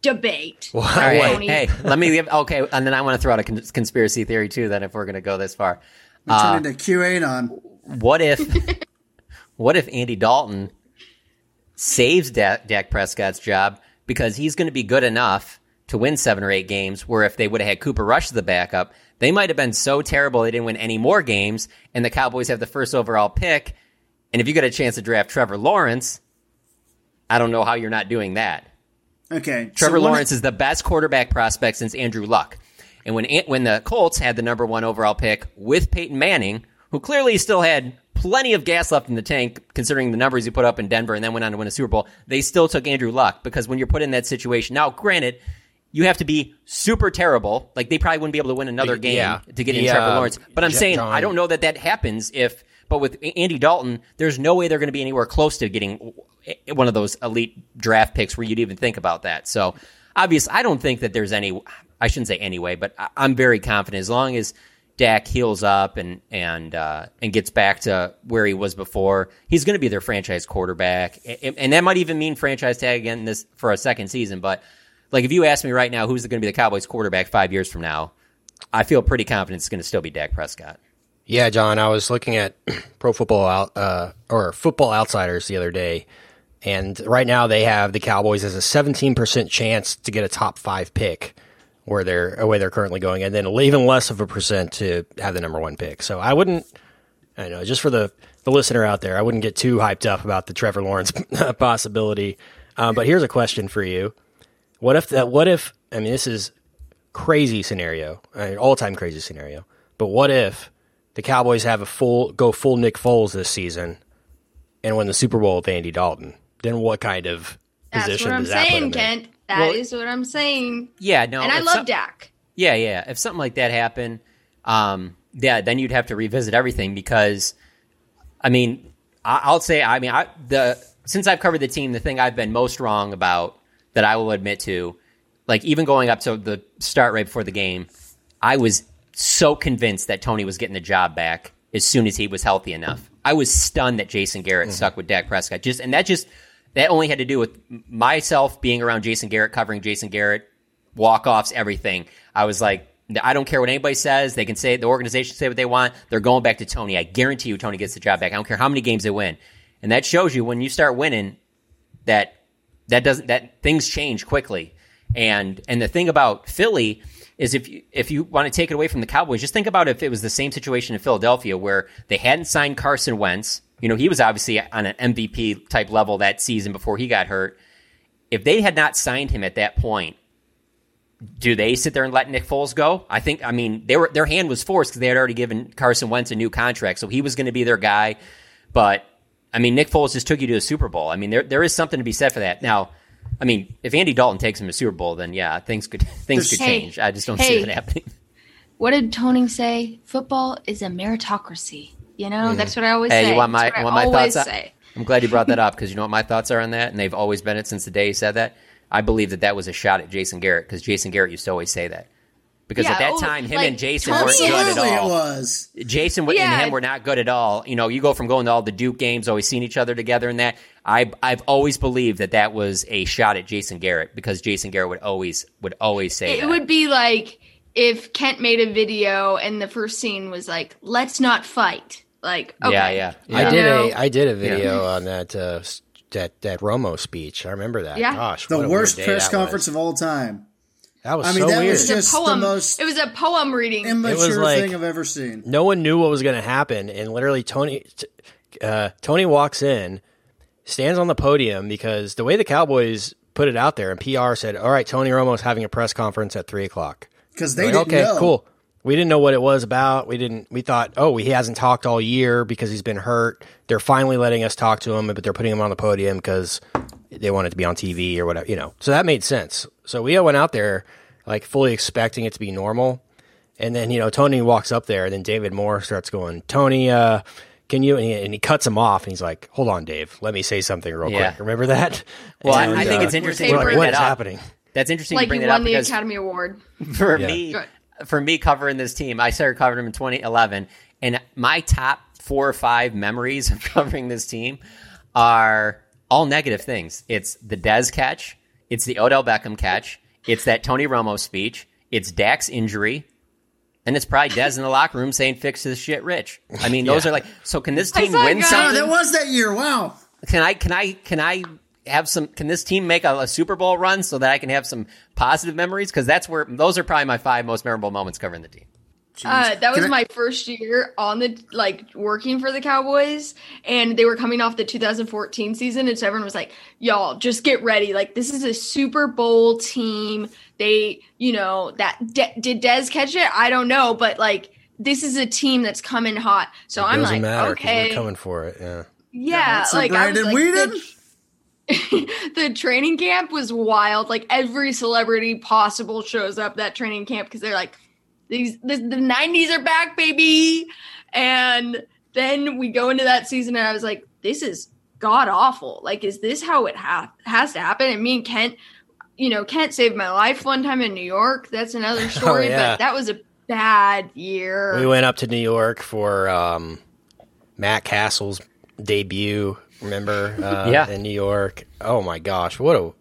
debate? All right, Tony? hey, let me give, okay, and then I want to throw out a con- conspiracy theory too. Then, if we're going to go this far, We Uh, turn into QAnon. what if, what if Andy Dalton saves Dak, Dak Prescott's job because he's going to be good enough to win seven or eight games? Where if they would have had Cooper Rush as the backup, they might have been so terrible they didn't win any more games, and the Cowboys have the first overall pick. And if you get a chance to draft Trevor Lawrence, I don't know how you're not doing that. Okay. Trevor so Lawrence is the best quarterback prospect since Andrew Luck. And when when the Colts had the number one overall pick with Peyton Manning, who clearly still had plenty of gas left in the tank, considering the numbers he put up in Denver and then went on to win a Super Bowl, they still took Andrew Luck because when you're put in that situation, now granted, you have to be super terrible. Like they probably wouldn't be able to win another game Yeah. to get in Yeah. Trevor Lawrence. But I'm Ja- saying John- I don't know that that happens if. But with Andy Dalton, there's no way they're going to be anywhere close to getting one of those elite draft picks where you'd even think about that. So obviously, I don't think that there's any. I shouldn't say anyway, but I'm very confident as long as Dak heals up and and uh, and gets back to where he was before, he's going to be their franchise quarterback, and, and that might even mean franchise tag again this for a second season. But like, if you ask me right now, who's going to be the Cowboys quarterback five years from now? I feel pretty confident it's going to still be Dak Prescott. Yeah, John, I was looking at Pro Football Out uh, or Football Outsiders the other day, and right now they have the Cowboys as a 17% chance to get a top five pick where they're where they're currently going, and then even less of a percent to have the number one pick. So I wouldn't, I don't know, just for the the listener out there, I wouldn't get too hyped up about the Trevor Lawrence possibility. Um, but here's a question for you: What if that? What if? I mean, this is crazy scenario, all time crazy scenario. But what if the Cowboys have a full go full Nick Foles this season and win the Super Bowl with Andy Dalton? Then what kind of That's position does that put saying, him in? Kent. That is Well- what I'm saying. Yeah, no, and I love some- Dak. Yeah, yeah. If something like that happened, um, yeah, then you'd have to revisit everything because, I mean, I, I'll say, I mean, I the since I've covered the team, the thing I've been most wrong about that I will admit to, like even going up to the start right before the game, I was so convinced that Tony was getting the job back as soon as he was healthy enough. I was stunned that Jason Garrett stuck with Dak Prescott. Just and that just that only had to do with myself being around Jason Garrett, covering Jason Garrett, walk offs, everything. I was like, I don't care what anybody says. They can say the organization say what they want. They're going back to Tony. I guarantee you, Tony gets the job back. I don't care how many games they win, and that shows you when you start winning that that doesn't that things change quickly. And and the thing about Philly is if you if you want to take it away from the Cowboys, just think about if it was the same situation in Philadelphia where they hadn't signed Carson Wentz. You know, he was obviously on an MVP type level that season before he got hurt. If they had not signed him at that point, do they sit there and let Nick Foles go? I think. I mean, they were their hand was forced because they had already given Carson Wentz a new contract, so he was going to be their guy. But I mean, Nick Foles just took you to a Super Bowl. I mean, there there is something to be said for that. Now, I mean, if Andy Dalton takes him to Super Bowl, then yeah, things could things could Hey, change. I just don't hey. see that happening. What did Tony say? Football is a meritocracy. You know, that's what I always Hey, say. you want my That's what I want my always thoughts? say. I'm glad you brought that up because you know what my thoughts are on that, and they've always been it since the day he said that. I believe that that was a shot at Jason Garrett because Jason Garrett used to always say that. Because Yeah, at that oh, time, him like, and Jason weren't good at Absolutely, it all. was. Jason and him were not good at all. You know, you go from going to all the Duke games, always seeing each other together, and that. I I've always believed that that was a shot at Jason Garrett because Jason Garrett would always would always say It that. would be like if Kent made a video and the first scene was like, "Let's not fight." Like, okay. Yeah, yeah. I did a I did a video on that uh, that that Romo speech. I remember that. Yeah. Gosh, The worst press conference was. of all time. That was I mean, so that weird. was It was just a poem. the most It was a poem reading. immature like- thing I've ever seen. no one knew what was going to happen, and literally Tony t- uh, Tony walks in, stands on the podium because the way the Cowboys put it out there, and PR said, "All right, Tony Romo's having a press conference at three o'clock." Because they Like, didn't okay, know. cool. We didn't know what it was about. We didn't. We thought, oh, he hasn't talked all year because he's been hurt. They're finally letting us talk to him, but they're putting him on the podium because they want it to be on TV or whatever. You know, so that made sense. So we all went out there like fully expecting it to be normal, and then you know Tony walks up there, and then David Moore starts going, Tony, uh, can you? And he, and he cuts him off, and he's like, hold on, Dave, let me say something real Yeah. quick. Remember that? Well, I- And, I think uh, it's interesting we're like, bring what that is up. happening? That's interesting like to bring you that won up the Academy Award. for Yeah. me Good. For me covering this team i started covering them in 2011 and my top four or five memories of covering this team are all negative things it's the dez catch it's the odell beckham catch it's that tony romo speech it's dak's injury and it's probably Dez in the locker room saying "fix this shit, Rich." I mean, those are like. So can this team win guy- Oh, something? that was that year. Wow. Can I? Can I? Can I have some? Can this team make a, a Super Bowl run so that I can have some positive memories? Because that's where those are probably my five most memorable moments covering the team. Uh, that was I- my first year on the like working for the Cowboys, and they were coming off the 2014 season, and so everyone was like, "Y'all, just get ready! Like this is a Super Bowl team. They, you know, that De- did Dez catch it? I don't know, but like this is a team that's coming hot." So It I'm like, matter 'cause "Okay, coming for it. Yeah. yeah." So like I was Brandon like, Weeden? the, training camp was wild. Like every celebrity possible shows up that training camp because they're like, these the, the 90s are back, baby. And then we go into that season, and I was like, this is god awful. Like, is this how it ha- has to happen? And me and Kent, you know, Kent saved my life one time in New York. That's another story, Oh, yeah. but that was a bad year. We went up to New York for um, Matt Cassel's debut. Remember? Uh, Yeah. in New York. Oh my gosh, what a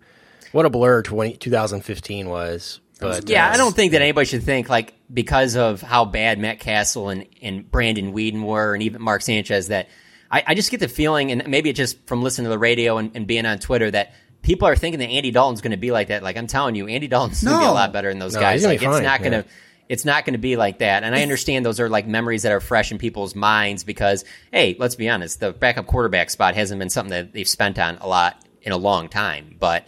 what a blur 20, 2015 was. But Yeah, uh, I don't think that anybody should think like because of how bad Matt Cassel and, and Brandon Weeden were, and even Mark Sanchez, that I, I just get the feeling, and maybe it's just from listening to the radio and, and being on Twitter, that people are thinking that Andy Dalton's going to be like that. Like I'm telling you, Andy Dalton's going to be a lot better than those No, guys. he's Like be it's fine, not going yeah. It's not going to be like that. And I understand those are like memories that are fresh in people's minds because, hey, let's be honest, the backup quarterback spot hasn't been something that they've spent on a lot in a long time. But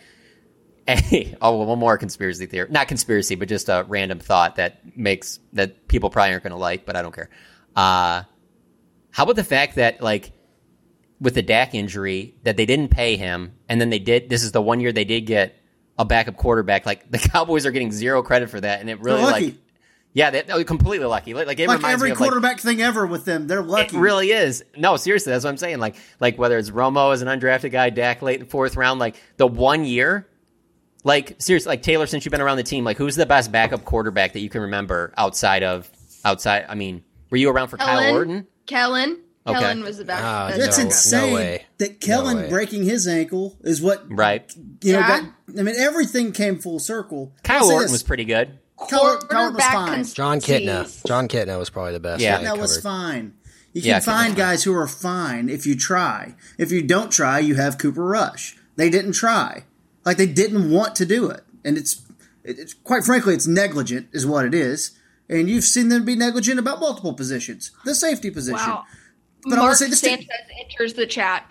Hey, oh, one more conspiracy theory. Not conspiracy, but just a random thought that makes that people probably aren't going to like, but I don't care. Uh, how about the fact that like with the Dak injury that they didn't pay him, and then they did. This is the one year they did get a backup quarterback. Like the Cowboys are getting zero credit for that, and it really like yeah, they, oh, completely lucky. Like, like it like every me of like, quarterback thing ever with them. They're lucky. it really is. No, seriously, that's what I'm saying. Like, like whether it's Romo as an undrafted guy, Dak late in fourth round, like the one year, like seriously, like Taylor, since you've been around the team, like who's the best backup quarterback that you can remember outside of outside? I mean, were you around for Kyle Kellen, Orton? Kellen, Okay. Kellen was the best. Ah, best That's No, insane. no way. That Kellen way. breaking his ankle is what Right. you know. Yeah. Got, I mean, everything came full circle. I'll Kyle Orton this, was pretty good. Kyle, Kyle Orton was Quarterback cons- Jon Kitna. Jon Kitna was probably the best. Yeah. that was fine. You can Yeah, find guys who are fine if you try. If you don't try, you have Cooper Rush. They didn't try. Like they didn't want to do it, and it's, it's quite frankly, it's negligent, is what it is. And you've seen them be negligent about multiple positions, the safety position. Wow. But I wanna Mark say this to- Sanchez enters the chat.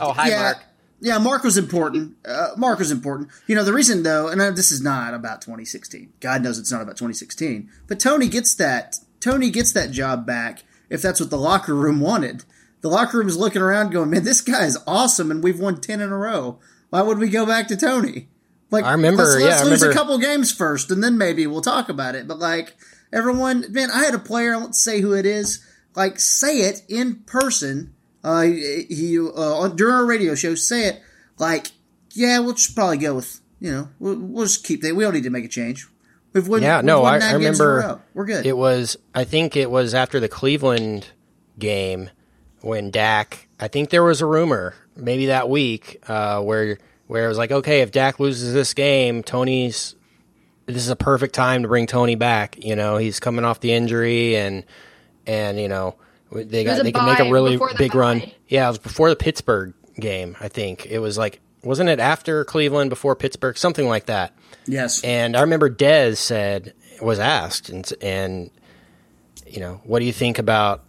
Oh, hi, yeah, Mark. Yeah, Mark was important. Uh, Mark was important. You know, the reason though, and this is not about 2016. God knows it's not about 2016. But Tony gets that. Tony gets that job back if that's what the locker room wanted. The locker room is looking around, going, "Man, this guy is awesome, and we've won ten in a row. Why would we go back to Tony?" Like, I remember, Let's, let's I lose a couple games first, and then maybe we'll talk about it. But like everyone, man, I had a player. I won't say who it is. Like, say it in person. Uh, he uh, during our radio show, say it like, yeah, we'll just probably go with you know, we'll, we'll just keep that. We don't need to make a change. We've won, yeah, we've no, I, I a remember. We're good. It was, I think it was after the Cleveland game when Dak. I think there was a rumor, maybe that week, uh, where where it was like, okay, if Dak loses this game, Tony's. This is a perfect time to bring Tony back. You know, he's coming off the injury, and and you know they got they can make a really before the big run. Yeah, it was before the Pittsburgh game. I think it was like, wasn't it after Cleveland, before Pittsburgh, something like that. yes. And I remember Dez said was asked and and you know what do you think about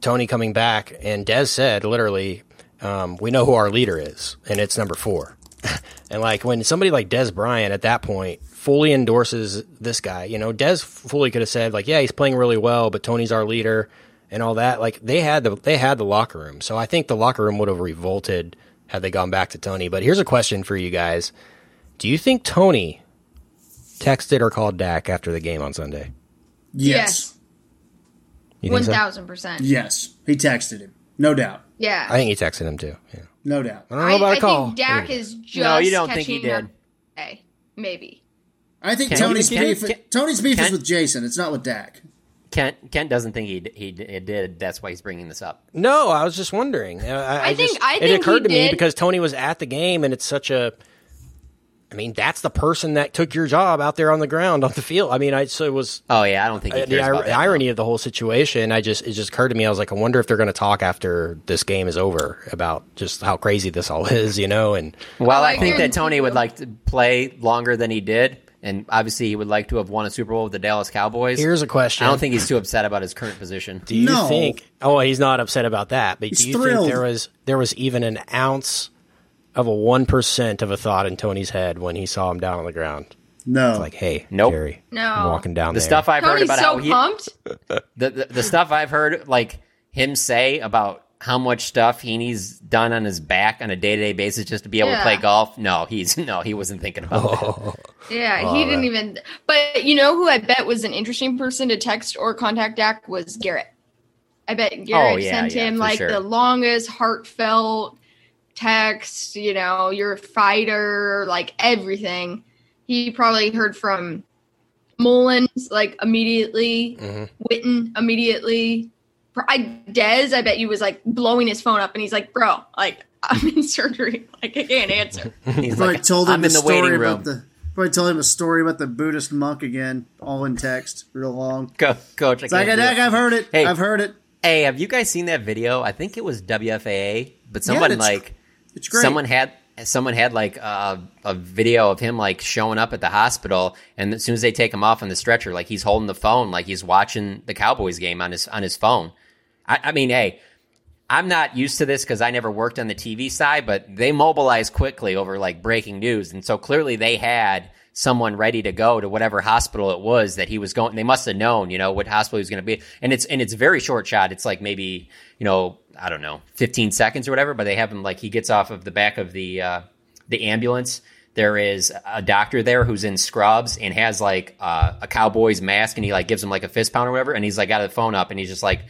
Tony coming back? And Dez said literally, um, we know who our leader is, and it's number four. and like when somebody like Dez Bryant at that point fully endorses this guy, you know, Dez fully could have said like, yeah, he's playing really well, but Tony's our leader and all that. Like they had the they had the locker room, so I think the locker room would have revolted had they gone back to Tony. But here's a question for you guys: Do you think Tony texted or called Dak after the game on Sunday? yes. You One so? thousand percent. Yes. He texted him. No doubt. Yeah. I think he texted him too. Yeah. No doubt. I don't know about I a call. think Dak is just No, you don't think he did. Okay, maybe. I think Tony's Ken- beef. Ken- Tony's beef is with Jason. It's not with Dak. Kent Kent doesn't think he he did. That's why he's bringing this up. No, I was just wondering. I, I, I think- just, I it think occurred he to me did. because Tony was at the game, and it's such a. I mean, that's the person that took your job out there on the ground on the field. I mean, I so it was Oh yeah, I don't think he uh, cares the about ir- that, irony of the whole situation. I just it just occurred to me. I was like, I wonder if they're going to talk after this game is over about just how crazy this all is, you know? And Well, I I think that Tony would like to play longer than he did, and obviously he would like to have won a Super Bowl with the Dallas Cowboys. here's a question: I don't think he's too upset about his current position. Do you No. think? Oh, he's not upset about that. But He's do you thrilled. think there was there was even an ounce of a one percent of a thought in Tony's head when he saw him down on the ground? No. It's like, hey, Nope. Jerry, No. I'm walking down The there. stuff I've heard about so how he, pumped. the, the the stuff I've heard, like him say about how much stuff he needs done on his back on a day to day basis just to be able to play golf. No, he's no, he wasn't thinking about that. Yeah, Oh, he didn't even. But you know who I bet was an interesting person to text or contact Dak was Garrett. I bet Garrett Oh, yeah, sent yeah, him for like sure. the longest heartfelt text. You know, you're a fighter, like everything. He probably heard from Mullins like immediately, Mm-hmm. Witten immediately. I Dez, I bet you was like blowing his phone up, and he's like, "Bro, like I'm in surgery, like I can't answer." He's Probably like, told him I'm the in the story waiting about room. the. Probably told him a story about the Buddhist monk again, all in text, real long. Go, coach, I It's like, can't do it." I've heard it. Hey. I've heard it. Hey, have you guys seen that video? I think it was WFAA, but someone that's- like It's great. someone had someone had like a, a video of him like showing up at the hospital, and as soon as they take him off on the stretcher, like he's holding the phone, like he's watching the Cowboys game on his on his phone. I, I mean, hey, I'm not used to this because I never worked on the TV side, but they mobilize quickly over like breaking news, and so clearly they had someone ready to go to whatever hospital it was that he was going. They must have known, you know, what hospital he was going to be, and it's and it's very short shot. It's like maybe you know, I don't know, 15 seconds or whatever. But they have him like he gets off of the back of the uh, the ambulance. There is a doctor there who's in scrubs and has like uh, a cowboy's mask, and he like gives him like a fist pound or whatever, and he's like got the phone up, and he's just like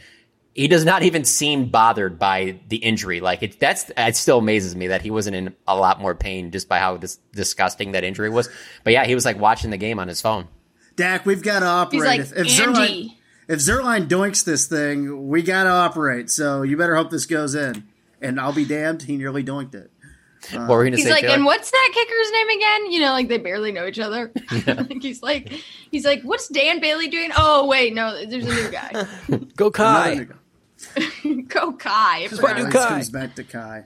he does not even seem bothered by the injury. Like it, that's it still amazes me that he wasn't in a lot more pain just by how dis- disgusting that injury was. But yeah, he was like watching the game on his phone. Dak, we've got to operate. He's like, if, if Zuerlein, if Zuerlein doinks this thing, we got to operate. So you better hope this goes in. And I'll be damned, he nearly doinked it. Uh, what were we gonna He's say? like, Taylor? and what's that kicker's name again? You know, like they barely know each other. like he's like, he's like, what's Dan Bailey doing? Oh wait, no, there's a new guy. Go Kai. Another- Go Kai. why do This Kai. comes back to Kai.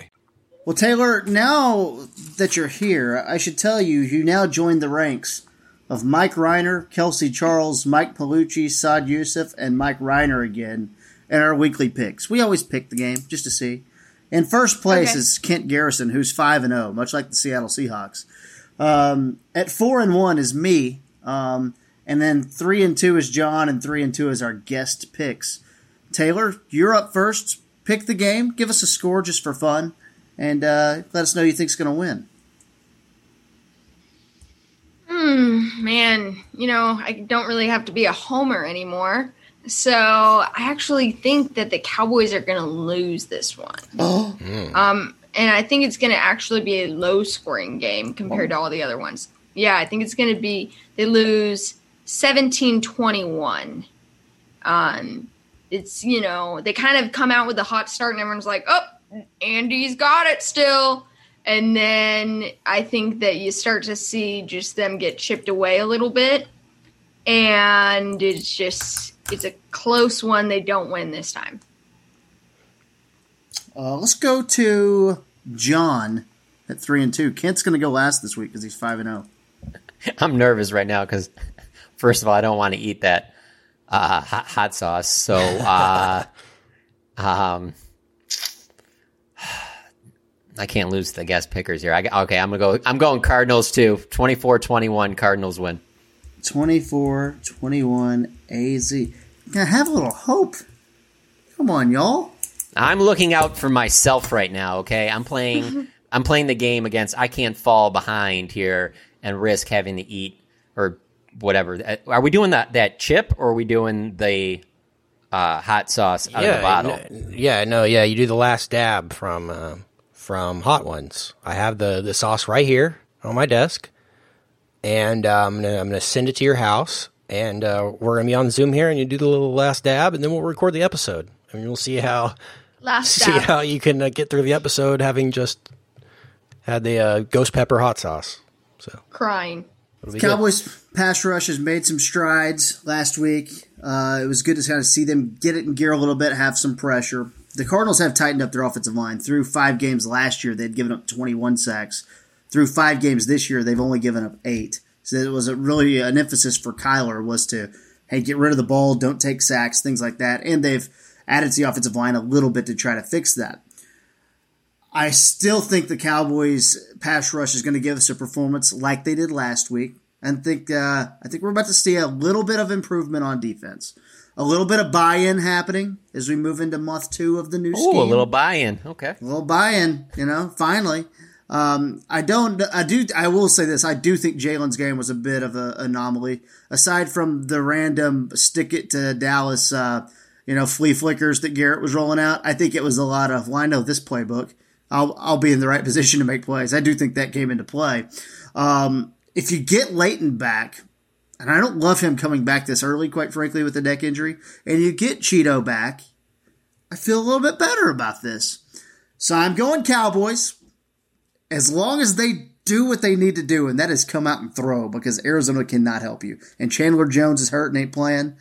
Well, Taylor, now that you're here, I should tell you, you now join the ranks of Mike Reiner, Kelsey Charles, Mike Palucci, Saad Yousuf, and Mike Reiner again in our weekly picks. We always pick the game just to see. In first place Okay. is Kent Garrison, who's 5 and 0, much like the Seattle Seahawks. Um, at four and one is me, um, and then three and two is John, and three and two is our guest picks. Taylor, you're up first. Pick the game. Give us a score just for fun, and uh, let us know who you think's going to win. Hmm, man, you know, I don't really have to be a homer anymore. So I actually think that the Cowboys are going to lose this one. Oh. Um, and I think it's going to actually be a low scoring game compared to all the other ones. Yeah, I think it's going to be, they lose 17 21. Um, it's, you know, they kind of come out with a hot start and everyone's like, oh, Andy's got it still. And then I think that you start to see just them get chipped away a little bit. And it's just, it's a close one. They don't win this time. Uh, let's go to John at three and two. Kent's going to go last this week because he's five and oh. zero. I'm nervous right now because, first of all, I don't want to eat that uh, hot, hot sauce. So, uh, um, I can't lose the guest pickers here. I, okay, I'm gonna go. I'm going Cardinals too. 24-21 Cardinals win. 24-21 AZ. Now have a little hope. Come on, y'all. I'm looking out for myself right now. Okay, I'm playing. I'm playing the game against. I can't fall behind here and risk having to eat or whatever. Uh, Are we doing that that chip or are we doing the uh, hot sauce out of the bottle? no- yeah, no, yeah. You do the last dab from uh, from Hot Ones. I have the the sauce right here on my desk, and uh, I'm gonna I'm gonna send it to your house, and uh, we're gonna be on Zoom here, and you do the little last dab, and then we'll record the episode, and we'll see how Last see dab. how you can uh, get through the episode having just had the uh, ghost pepper hot sauce. So Crying. it'll good. Cowboys pass rush has made some strides last week. Uh, it was good to kind of see them get it in gear a little bit, have some pressure. The Cardinals have tightened up their offensive line. Through five games last year, they'd given up 21 sacks. Through five games this year, they've only given up eight. So it was really an emphasis for Kyler was to hey get rid of the ball, don't take sacks, things like that. And they've added to the offensive line a little bit to try to fix that. I still think the Cowboys pass rush is going to give us a performance like they did last week, and think uh, I think we're about to see a little bit of improvement on defense, a little bit of buy-in happening as we move into month two of the new scheme. Oh, a little buy-in. Okay. A little buy-in, you know, finally. Um, I don't, I do, I will say this. I do think Jalen's game was a bit of an anomaly. Aside from the random stick it to Dallas, uh, you know, flea flickers that Garrett was rolling out, I think it was a lot of, well, I know this playbook. I'll, I'll be in the right position to make plays. I do think that came into play. Um, if you get Leighton back, and I don't love him coming back this early, quite frankly, with the neck injury, and you get Chido back, I feel a little bit better about this. So I'm going Cowboys as long as they do what they need to do, and that is come out and throw because Arizona cannot help you. And Chandler Jones is hurt and ain't playing.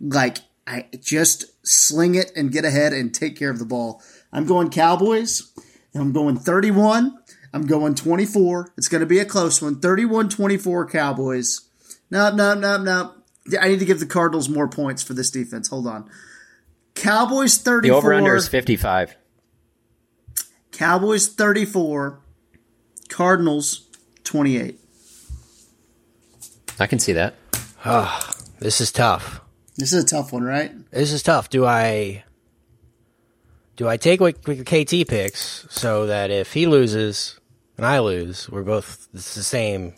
Like, I just sling it and get ahead and take care of the ball. I'm going Cowboys. I'm going 31. I'm going 24. It's going to be a close one. 31 24 Cowboys. No, no, no, no. I need to give the Cardinals more points for this defense. Hold on. Cowboys 34. The over-under is 55. Cowboys 34. Cardinals 28. I can see that. Ah, this is tough. This is a tough one, right? This is tough. Do I do I take what, what KT picks so that if he loses and I lose, we're both it's the same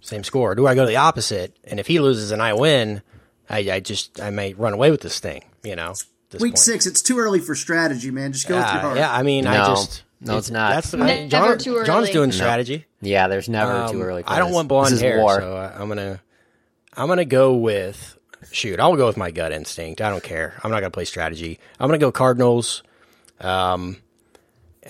same score? Do I go to the opposite and if he loses and I win, I, I just I may run away with this thing, you know? this Week point. six, it's too early for strategy, man. Just go with your Yeah, heart. yeah, I mean, I just No, it's not. That's Never I, John, too early. John's doing No. strategy. Yeah, there's never Um, too early. For I don't this. want blonde this is hair, war. so I, I'm gonna I'm gonna go with shoot. I'll go with my gut instinct. I don't care. I'm not gonna play strategy. I'm gonna go Cardinals. Um,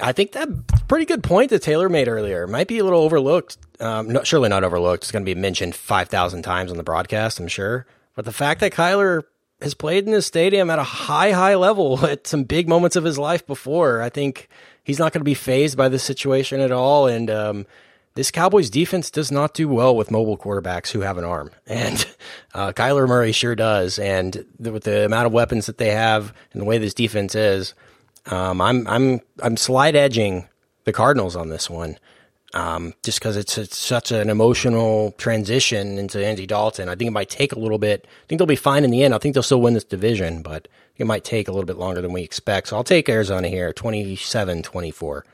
I think that pretty good point that Taylor made earlier might be a little overlooked. Um, no, surely not overlooked. It's going to be mentioned five thousand times on the broadcast, I'm sure. But the fact that Kyler has played in this stadium at a high, high level at some big moments of his life before, I think he's not going to be phased by this situation at all. And um, this Cowboys defense does not do well with mobile quarterbacks who have an arm, and uh, Kyler Murray sure does. And the, with the amount of weapons that they have and the way this defense is, um, I'm I'm I'm slide edging the Cardinals on this one. um, just because it's, it's such an emotional transition into Andy Dalton. I think it might take a little bit. I think they'll be fine in the end. I think they'll still win this division, but it might take a little bit longer than we expect. So I'll take Arizona here, 27 24.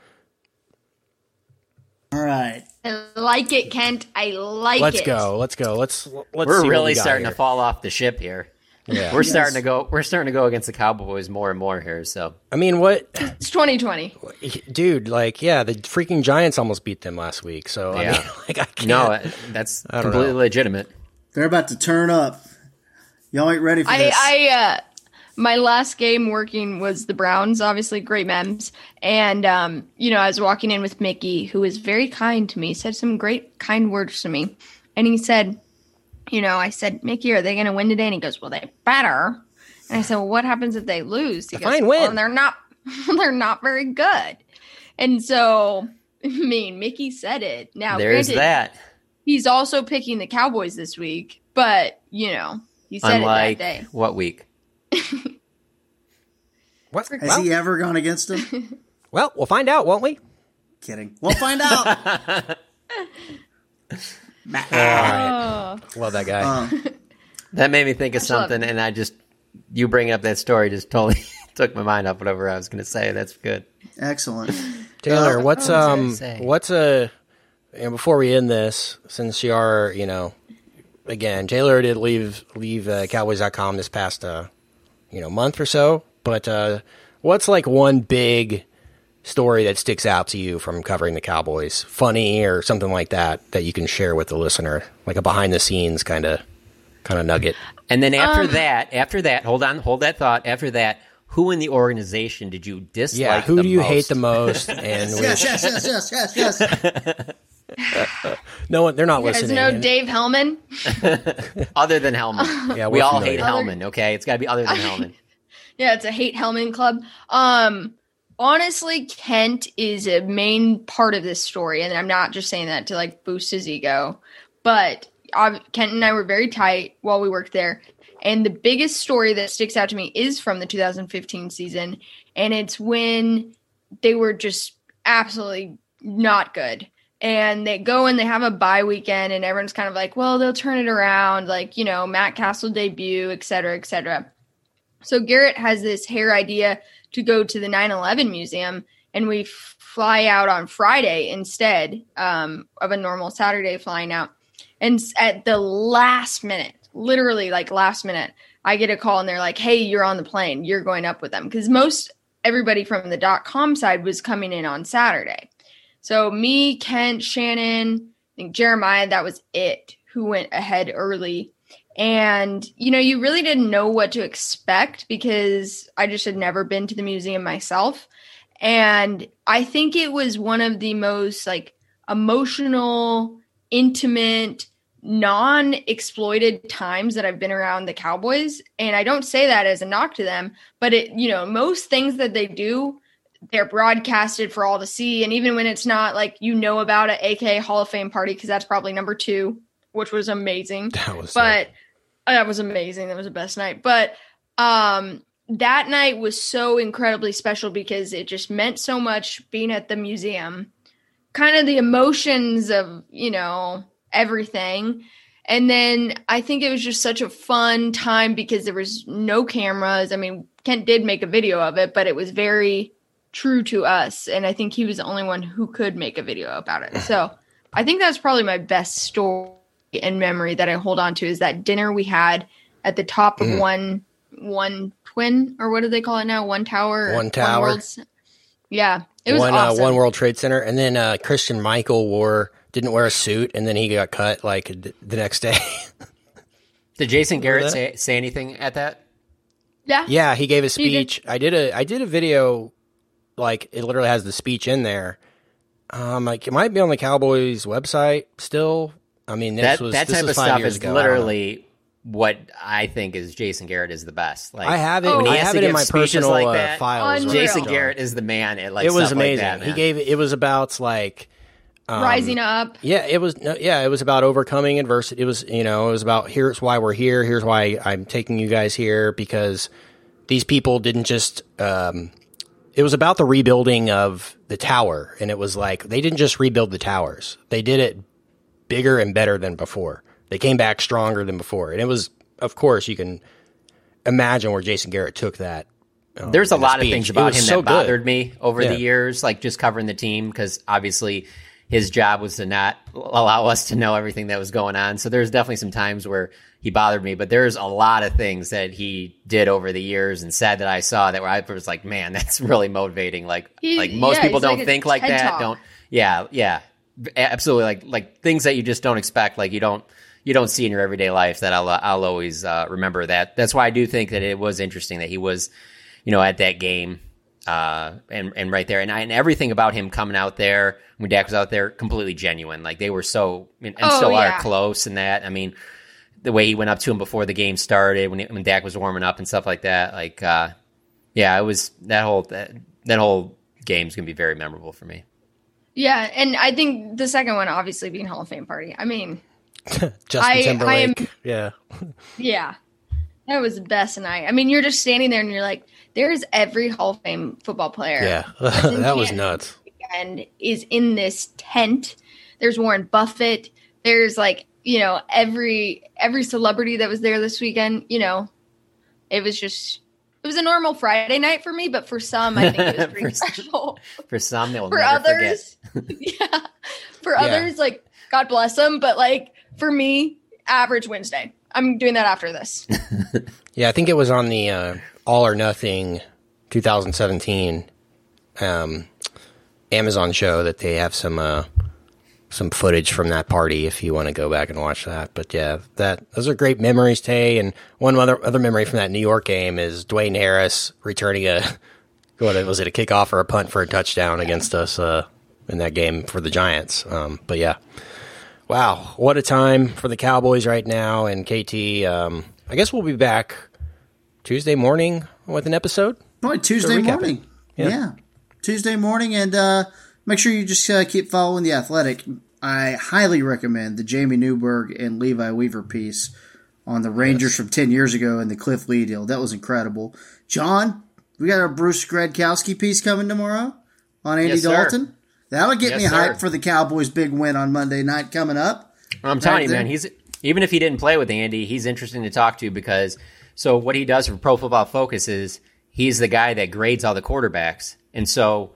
All right. I like it, Kent. I like it. Let's go. Let's go. Let's let's. we're see what really we got starting here. to fall off the ship here. Yeah. We're Yes. starting to go. We're starting to go against the Cowboys more and more here. So I mean, what, It's 2020. dude? Like, yeah, the freaking Giants almost beat them last week. So I Yeah. mean, like, I can't. no, that's I completely know. legitimate. They're about to turn up. Y'all ain't ready for I, this. I, uh, my last game working was the Browns, obviously great memes. And, um, you know, I was walking in with Mickey, who was very kind to me, said some great kind words to me. And he said, you know, I said, Mickey, are they going to win today? And he goes, well, they better. And I said, well, what happens if they lose? He A goes, fine well, win. they're not, they're not very good. And so, I mean, Mickey said it. Now, There's granted, that. He's also picking the Cowboys this week, but, you know, he said Unlike it that day. what week? What? Has Well, he ever gone against him? well, we'll find out, won't we? Kidding. We'll find out. Oh. Love that guy. Uh, That made me think of Much something, and I just you bringing up that story just totally took my mind off whatever I was going to say. That's good. excellent. Taylor, Uh, what's what was I um, what's a, and before we end this, since you are, you know, again, Taylor did leave leave uh, Cowboys.com this past, uh, you know, month or so. But uh, what's like one big story that sticks out to you from covering the Cowboys, funny or something like that, that you can share with the listener, like a behind the scenes kind of kind of nugget. And then after Um, that, after that, hold on, hold that thought. After that, who in the organization did you dislike? Yeah, who the do you most? hate the most? And Yes, yes, yes, yes, yes, yes. no one, they're not You guys listening. know And- Dave Helman? Other than Helman, Yeah, we all familiar. hate Helman. Okay, it's got to be other than Helman. Yeah, it's a hate Helman club. Um, honestly, Kent is a main part of this story, and I'm not just saying that to like boost his ego, but uh, Kent and I were very tight while we worked there. And the biggest story that sticks out to me is from the 2015 season, and it's when they were just absolutely not good. And they go and they have a bye weekend, and everyone's kind of like, well, they'll turn it around, like, you know, Matt Cassel debut, et cetera, et cetera. So Garrett has this hair idea to go to the 9/11 museum, and we fly out on Friday instead um, of a normal Saturday flying out. And at the last minute, literally like last minute, I get a call and they're like, "Hey, you're on the plane. You're going up with them." Because most everybody from the dot com side was coming in on Saturday. So me, Kent, Shannon, I think Jeremiah, that was it. Who went ahead early and, you know, you really didn't know what to expect because I just had never been to the museum myself. And I think it was one of the most like emotional, intimate, non exploited times that I've been around the Cowboys. And I don't say that as a knock to them, but it, you know, most things that they do, they're broadcasted for all to see. And even when it's not like you know about it, aka Hall of Fame party, because that's probably number two, which was amazing That was but uh, that was amazing. That was the best night. But um, that night was so incredibly special because it just meant so much being at the museum. Kind of the emotions of, you know, everything. And then I think it was just such a fun time because there was no cameras. I mean, Kent did make a video of it, but it was very true to us. And I think he was the only one who could make a video about it. So I think that's probably my best story in memory that I hold on to is that dinner we had at the top of Mhm. one one twin or what do they call it now? One tower. One tower. World's- yeah, it was one awesome. uh, one World Trade Center, and then uh, Christine Michael wore didn't wear a suit, and then he got cut like d- the next day. Did Jason Garrett say, say anything at that? yeah, yeah, he gave a He did. speech. I did a I did a video, like it literally has the speech in there. Um, like it might be on the Cowboys website still. I mean, this That was that this type was of five stuff is ago. I literally what I think is Jason Garrett is the best. Like I have it. Oh. when he I have to it in my personal like uh, files. Unreal. right Jason now. Garrett is the man. At like it was stuff like amazing. that, he gave it was about like um, rising up. Yeah, it was. no, Yeah, it was about overcoming adversity. It was, you know, it was about here's why we're here. Here's why I'm taking you guys here because these people didn't just um, it was about the rebuilding of the tower, and it was like they didn't just rebuild the towers; they did it bigger and better than before. They came back stronger than before, and it was, of course, you can imagine where Jason Garrett took that. um, There's a in the lot of things about him so that good. bothered me over Yeah. the years, like just covering the team, because obviously his job was to not allow us to know everything that was going on. So there's definitely some times where he bothered me, but there's a lot of things that he did over the years and said that I saw that where I was like, man, that's really motivating. Like, He- like most yeah, people don't a think like TED that. Talk. Don't, yeah, yeah, absolutely. Like, like things that you just don't expect. Like you don't, you don't see in your everyday life that I'll, I'll always uh, remember that. That's why I do think that it was interesting that he was, you know, at that game uh, and and right there, and, I, and everything about him coming out there when Dak was out there, completely genuine. Like they were so and, and Oh, still yeah. are close in that. I mean, the way he went up to him before the game started, when when Dak was warming up and stuff like that. Like, uh, yeah, it was that whole that, that whole game's gonna be very memorable for me. Yeah, and I think the second one, obviously, being Hall of Fame party. I mean, Justin I- I Timberlake. am- yeah. yeah, that was the best night. I mean, you're just standing there and you're like, there's every Hall of Fame football player. Yeah. that was nuts. And is in this tent. There's Warren Buffett. There's like you know every every celebrity that was there this weekend. You know, it was just it was a normal Friday night for me, but for some, I think it was pretty For- special. For some, they'll For never others, yeah. For Yeah. others, like God bless them, but like for me, average Wednesday. I'm doing that after this. Yeah, I think it was on the uh, All or Nothing 2017 um, Amazon show that they have some uh, some footage from that party if you want to go back and watch that. But yeah, that those are great memories, Tay. And one other other memory from that New York game is Dwayne Harris returning a what was it a kickoff or a punt for a touchdown against us uh, in that game for the Giants. Um, but yeah, wow, what a time for the Cowboys right now. And KT, um, I guess we'll be back Tuesday morning with an episode. Probably Tuesday morning. Yeah. Yeah. Tuesday morning, and uh, make sure you just uh, keep following the Athletic. I highly recommend the Jamey Newberg and Levi Weaver piece on the Rangers from ten years ago and the Cliff Lee deal. That was incredible. John, we got our Bruce Gradkowski piece coming tomorrow on Andy Yes, sir. Dalton. That'll get Yes, me sir. hyped for the Cowboys' big win on Monday night coming up. I'm telling you, man, he's even if he didn't play with Andy, he's interesting to talk to because so what he does for Pro Football Focus is he's the guy that grades all the quarterbacks, and so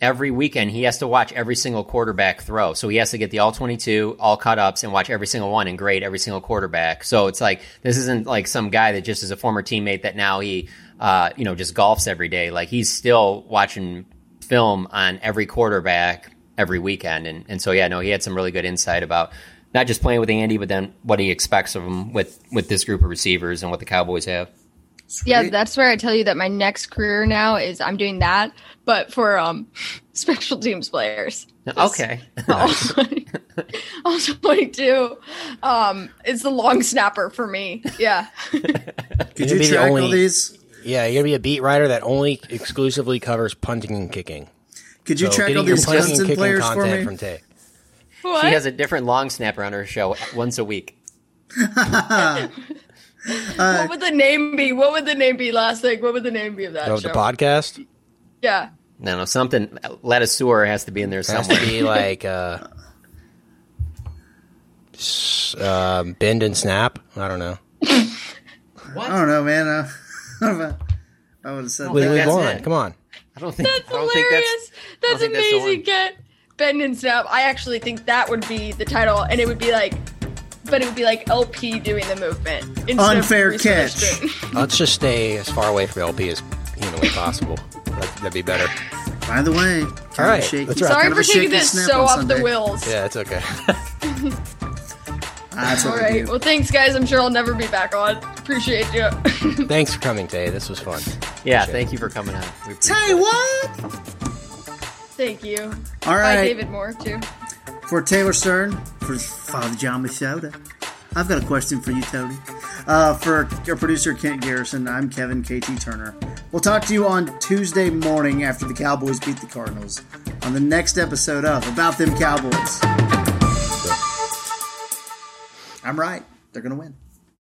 every weekend he has to watch every single quarterback throw. So he has to get the all 22, all cut ups, and watch every single one and grade every single quarterback. So it's like this isn't like some guy that just is a former teammate that now he, uh, you know, just golfs every day. Like he's still watching film on every quarterback every weekend, and and so yeah, no, he had some really good insight about. Not just playing with Andy, but then what he expects of him with, with this group of receivers and what the Cowboys have. Yeah, that's where I tell you that my next career now is I'm doing that, but for um special teams players. Okay. Also 22. Um, it's the long snapper for me. Yeah. Could You're you gonna the track only- all these? Yeah, you're gonna be a beat writer that only exclusively covers punting and kicking. Could you So track all these punting and kicking players for content me? from Tay. What? She has a different long snapper on her show once a week. What would the name be? What would the name be last week? What would the name be of that Of show? the podcast Yeah. No, no, something. Ladouceur has to be in there has to somewhere. be like uh, s- um, bend and snap. I don't know. I don't know, man. Uh, I would have said We that. move on. it. Come on. I don't think. That's I don't hilarious. I That's, that's amazing, one. Ken. Bend and snap. I actually think that would be the title, and it would be like, but it would be like LP doing the movement. Unfair catch. Let's just stay as far away from LP as humanly possible. That, that'd be better. By the way, All right, of shaky. let's. Sorry kind for taking this so off Sunday. the wheels. Yeah, it's okay. That's what All we Well, thanks, guys. I'm sure I'll never be back on. Appreciate you. Thanks for coming, Tay. This was fun. Yeah, thank you for coming on. We appreciate Tell you what. Thank you. All right. Bye, right. David Moore, too. For Taylor Stern, for Father John Soda, I've got a question for you, Tony. Uh, for our producer Kent Garrison, I'm Kevin KT Turner. We'll talk to you on Tuesday morning after the Cowboys beat the Cardinals on the next episode of About Them Cowboys. I'm right. They're going to win.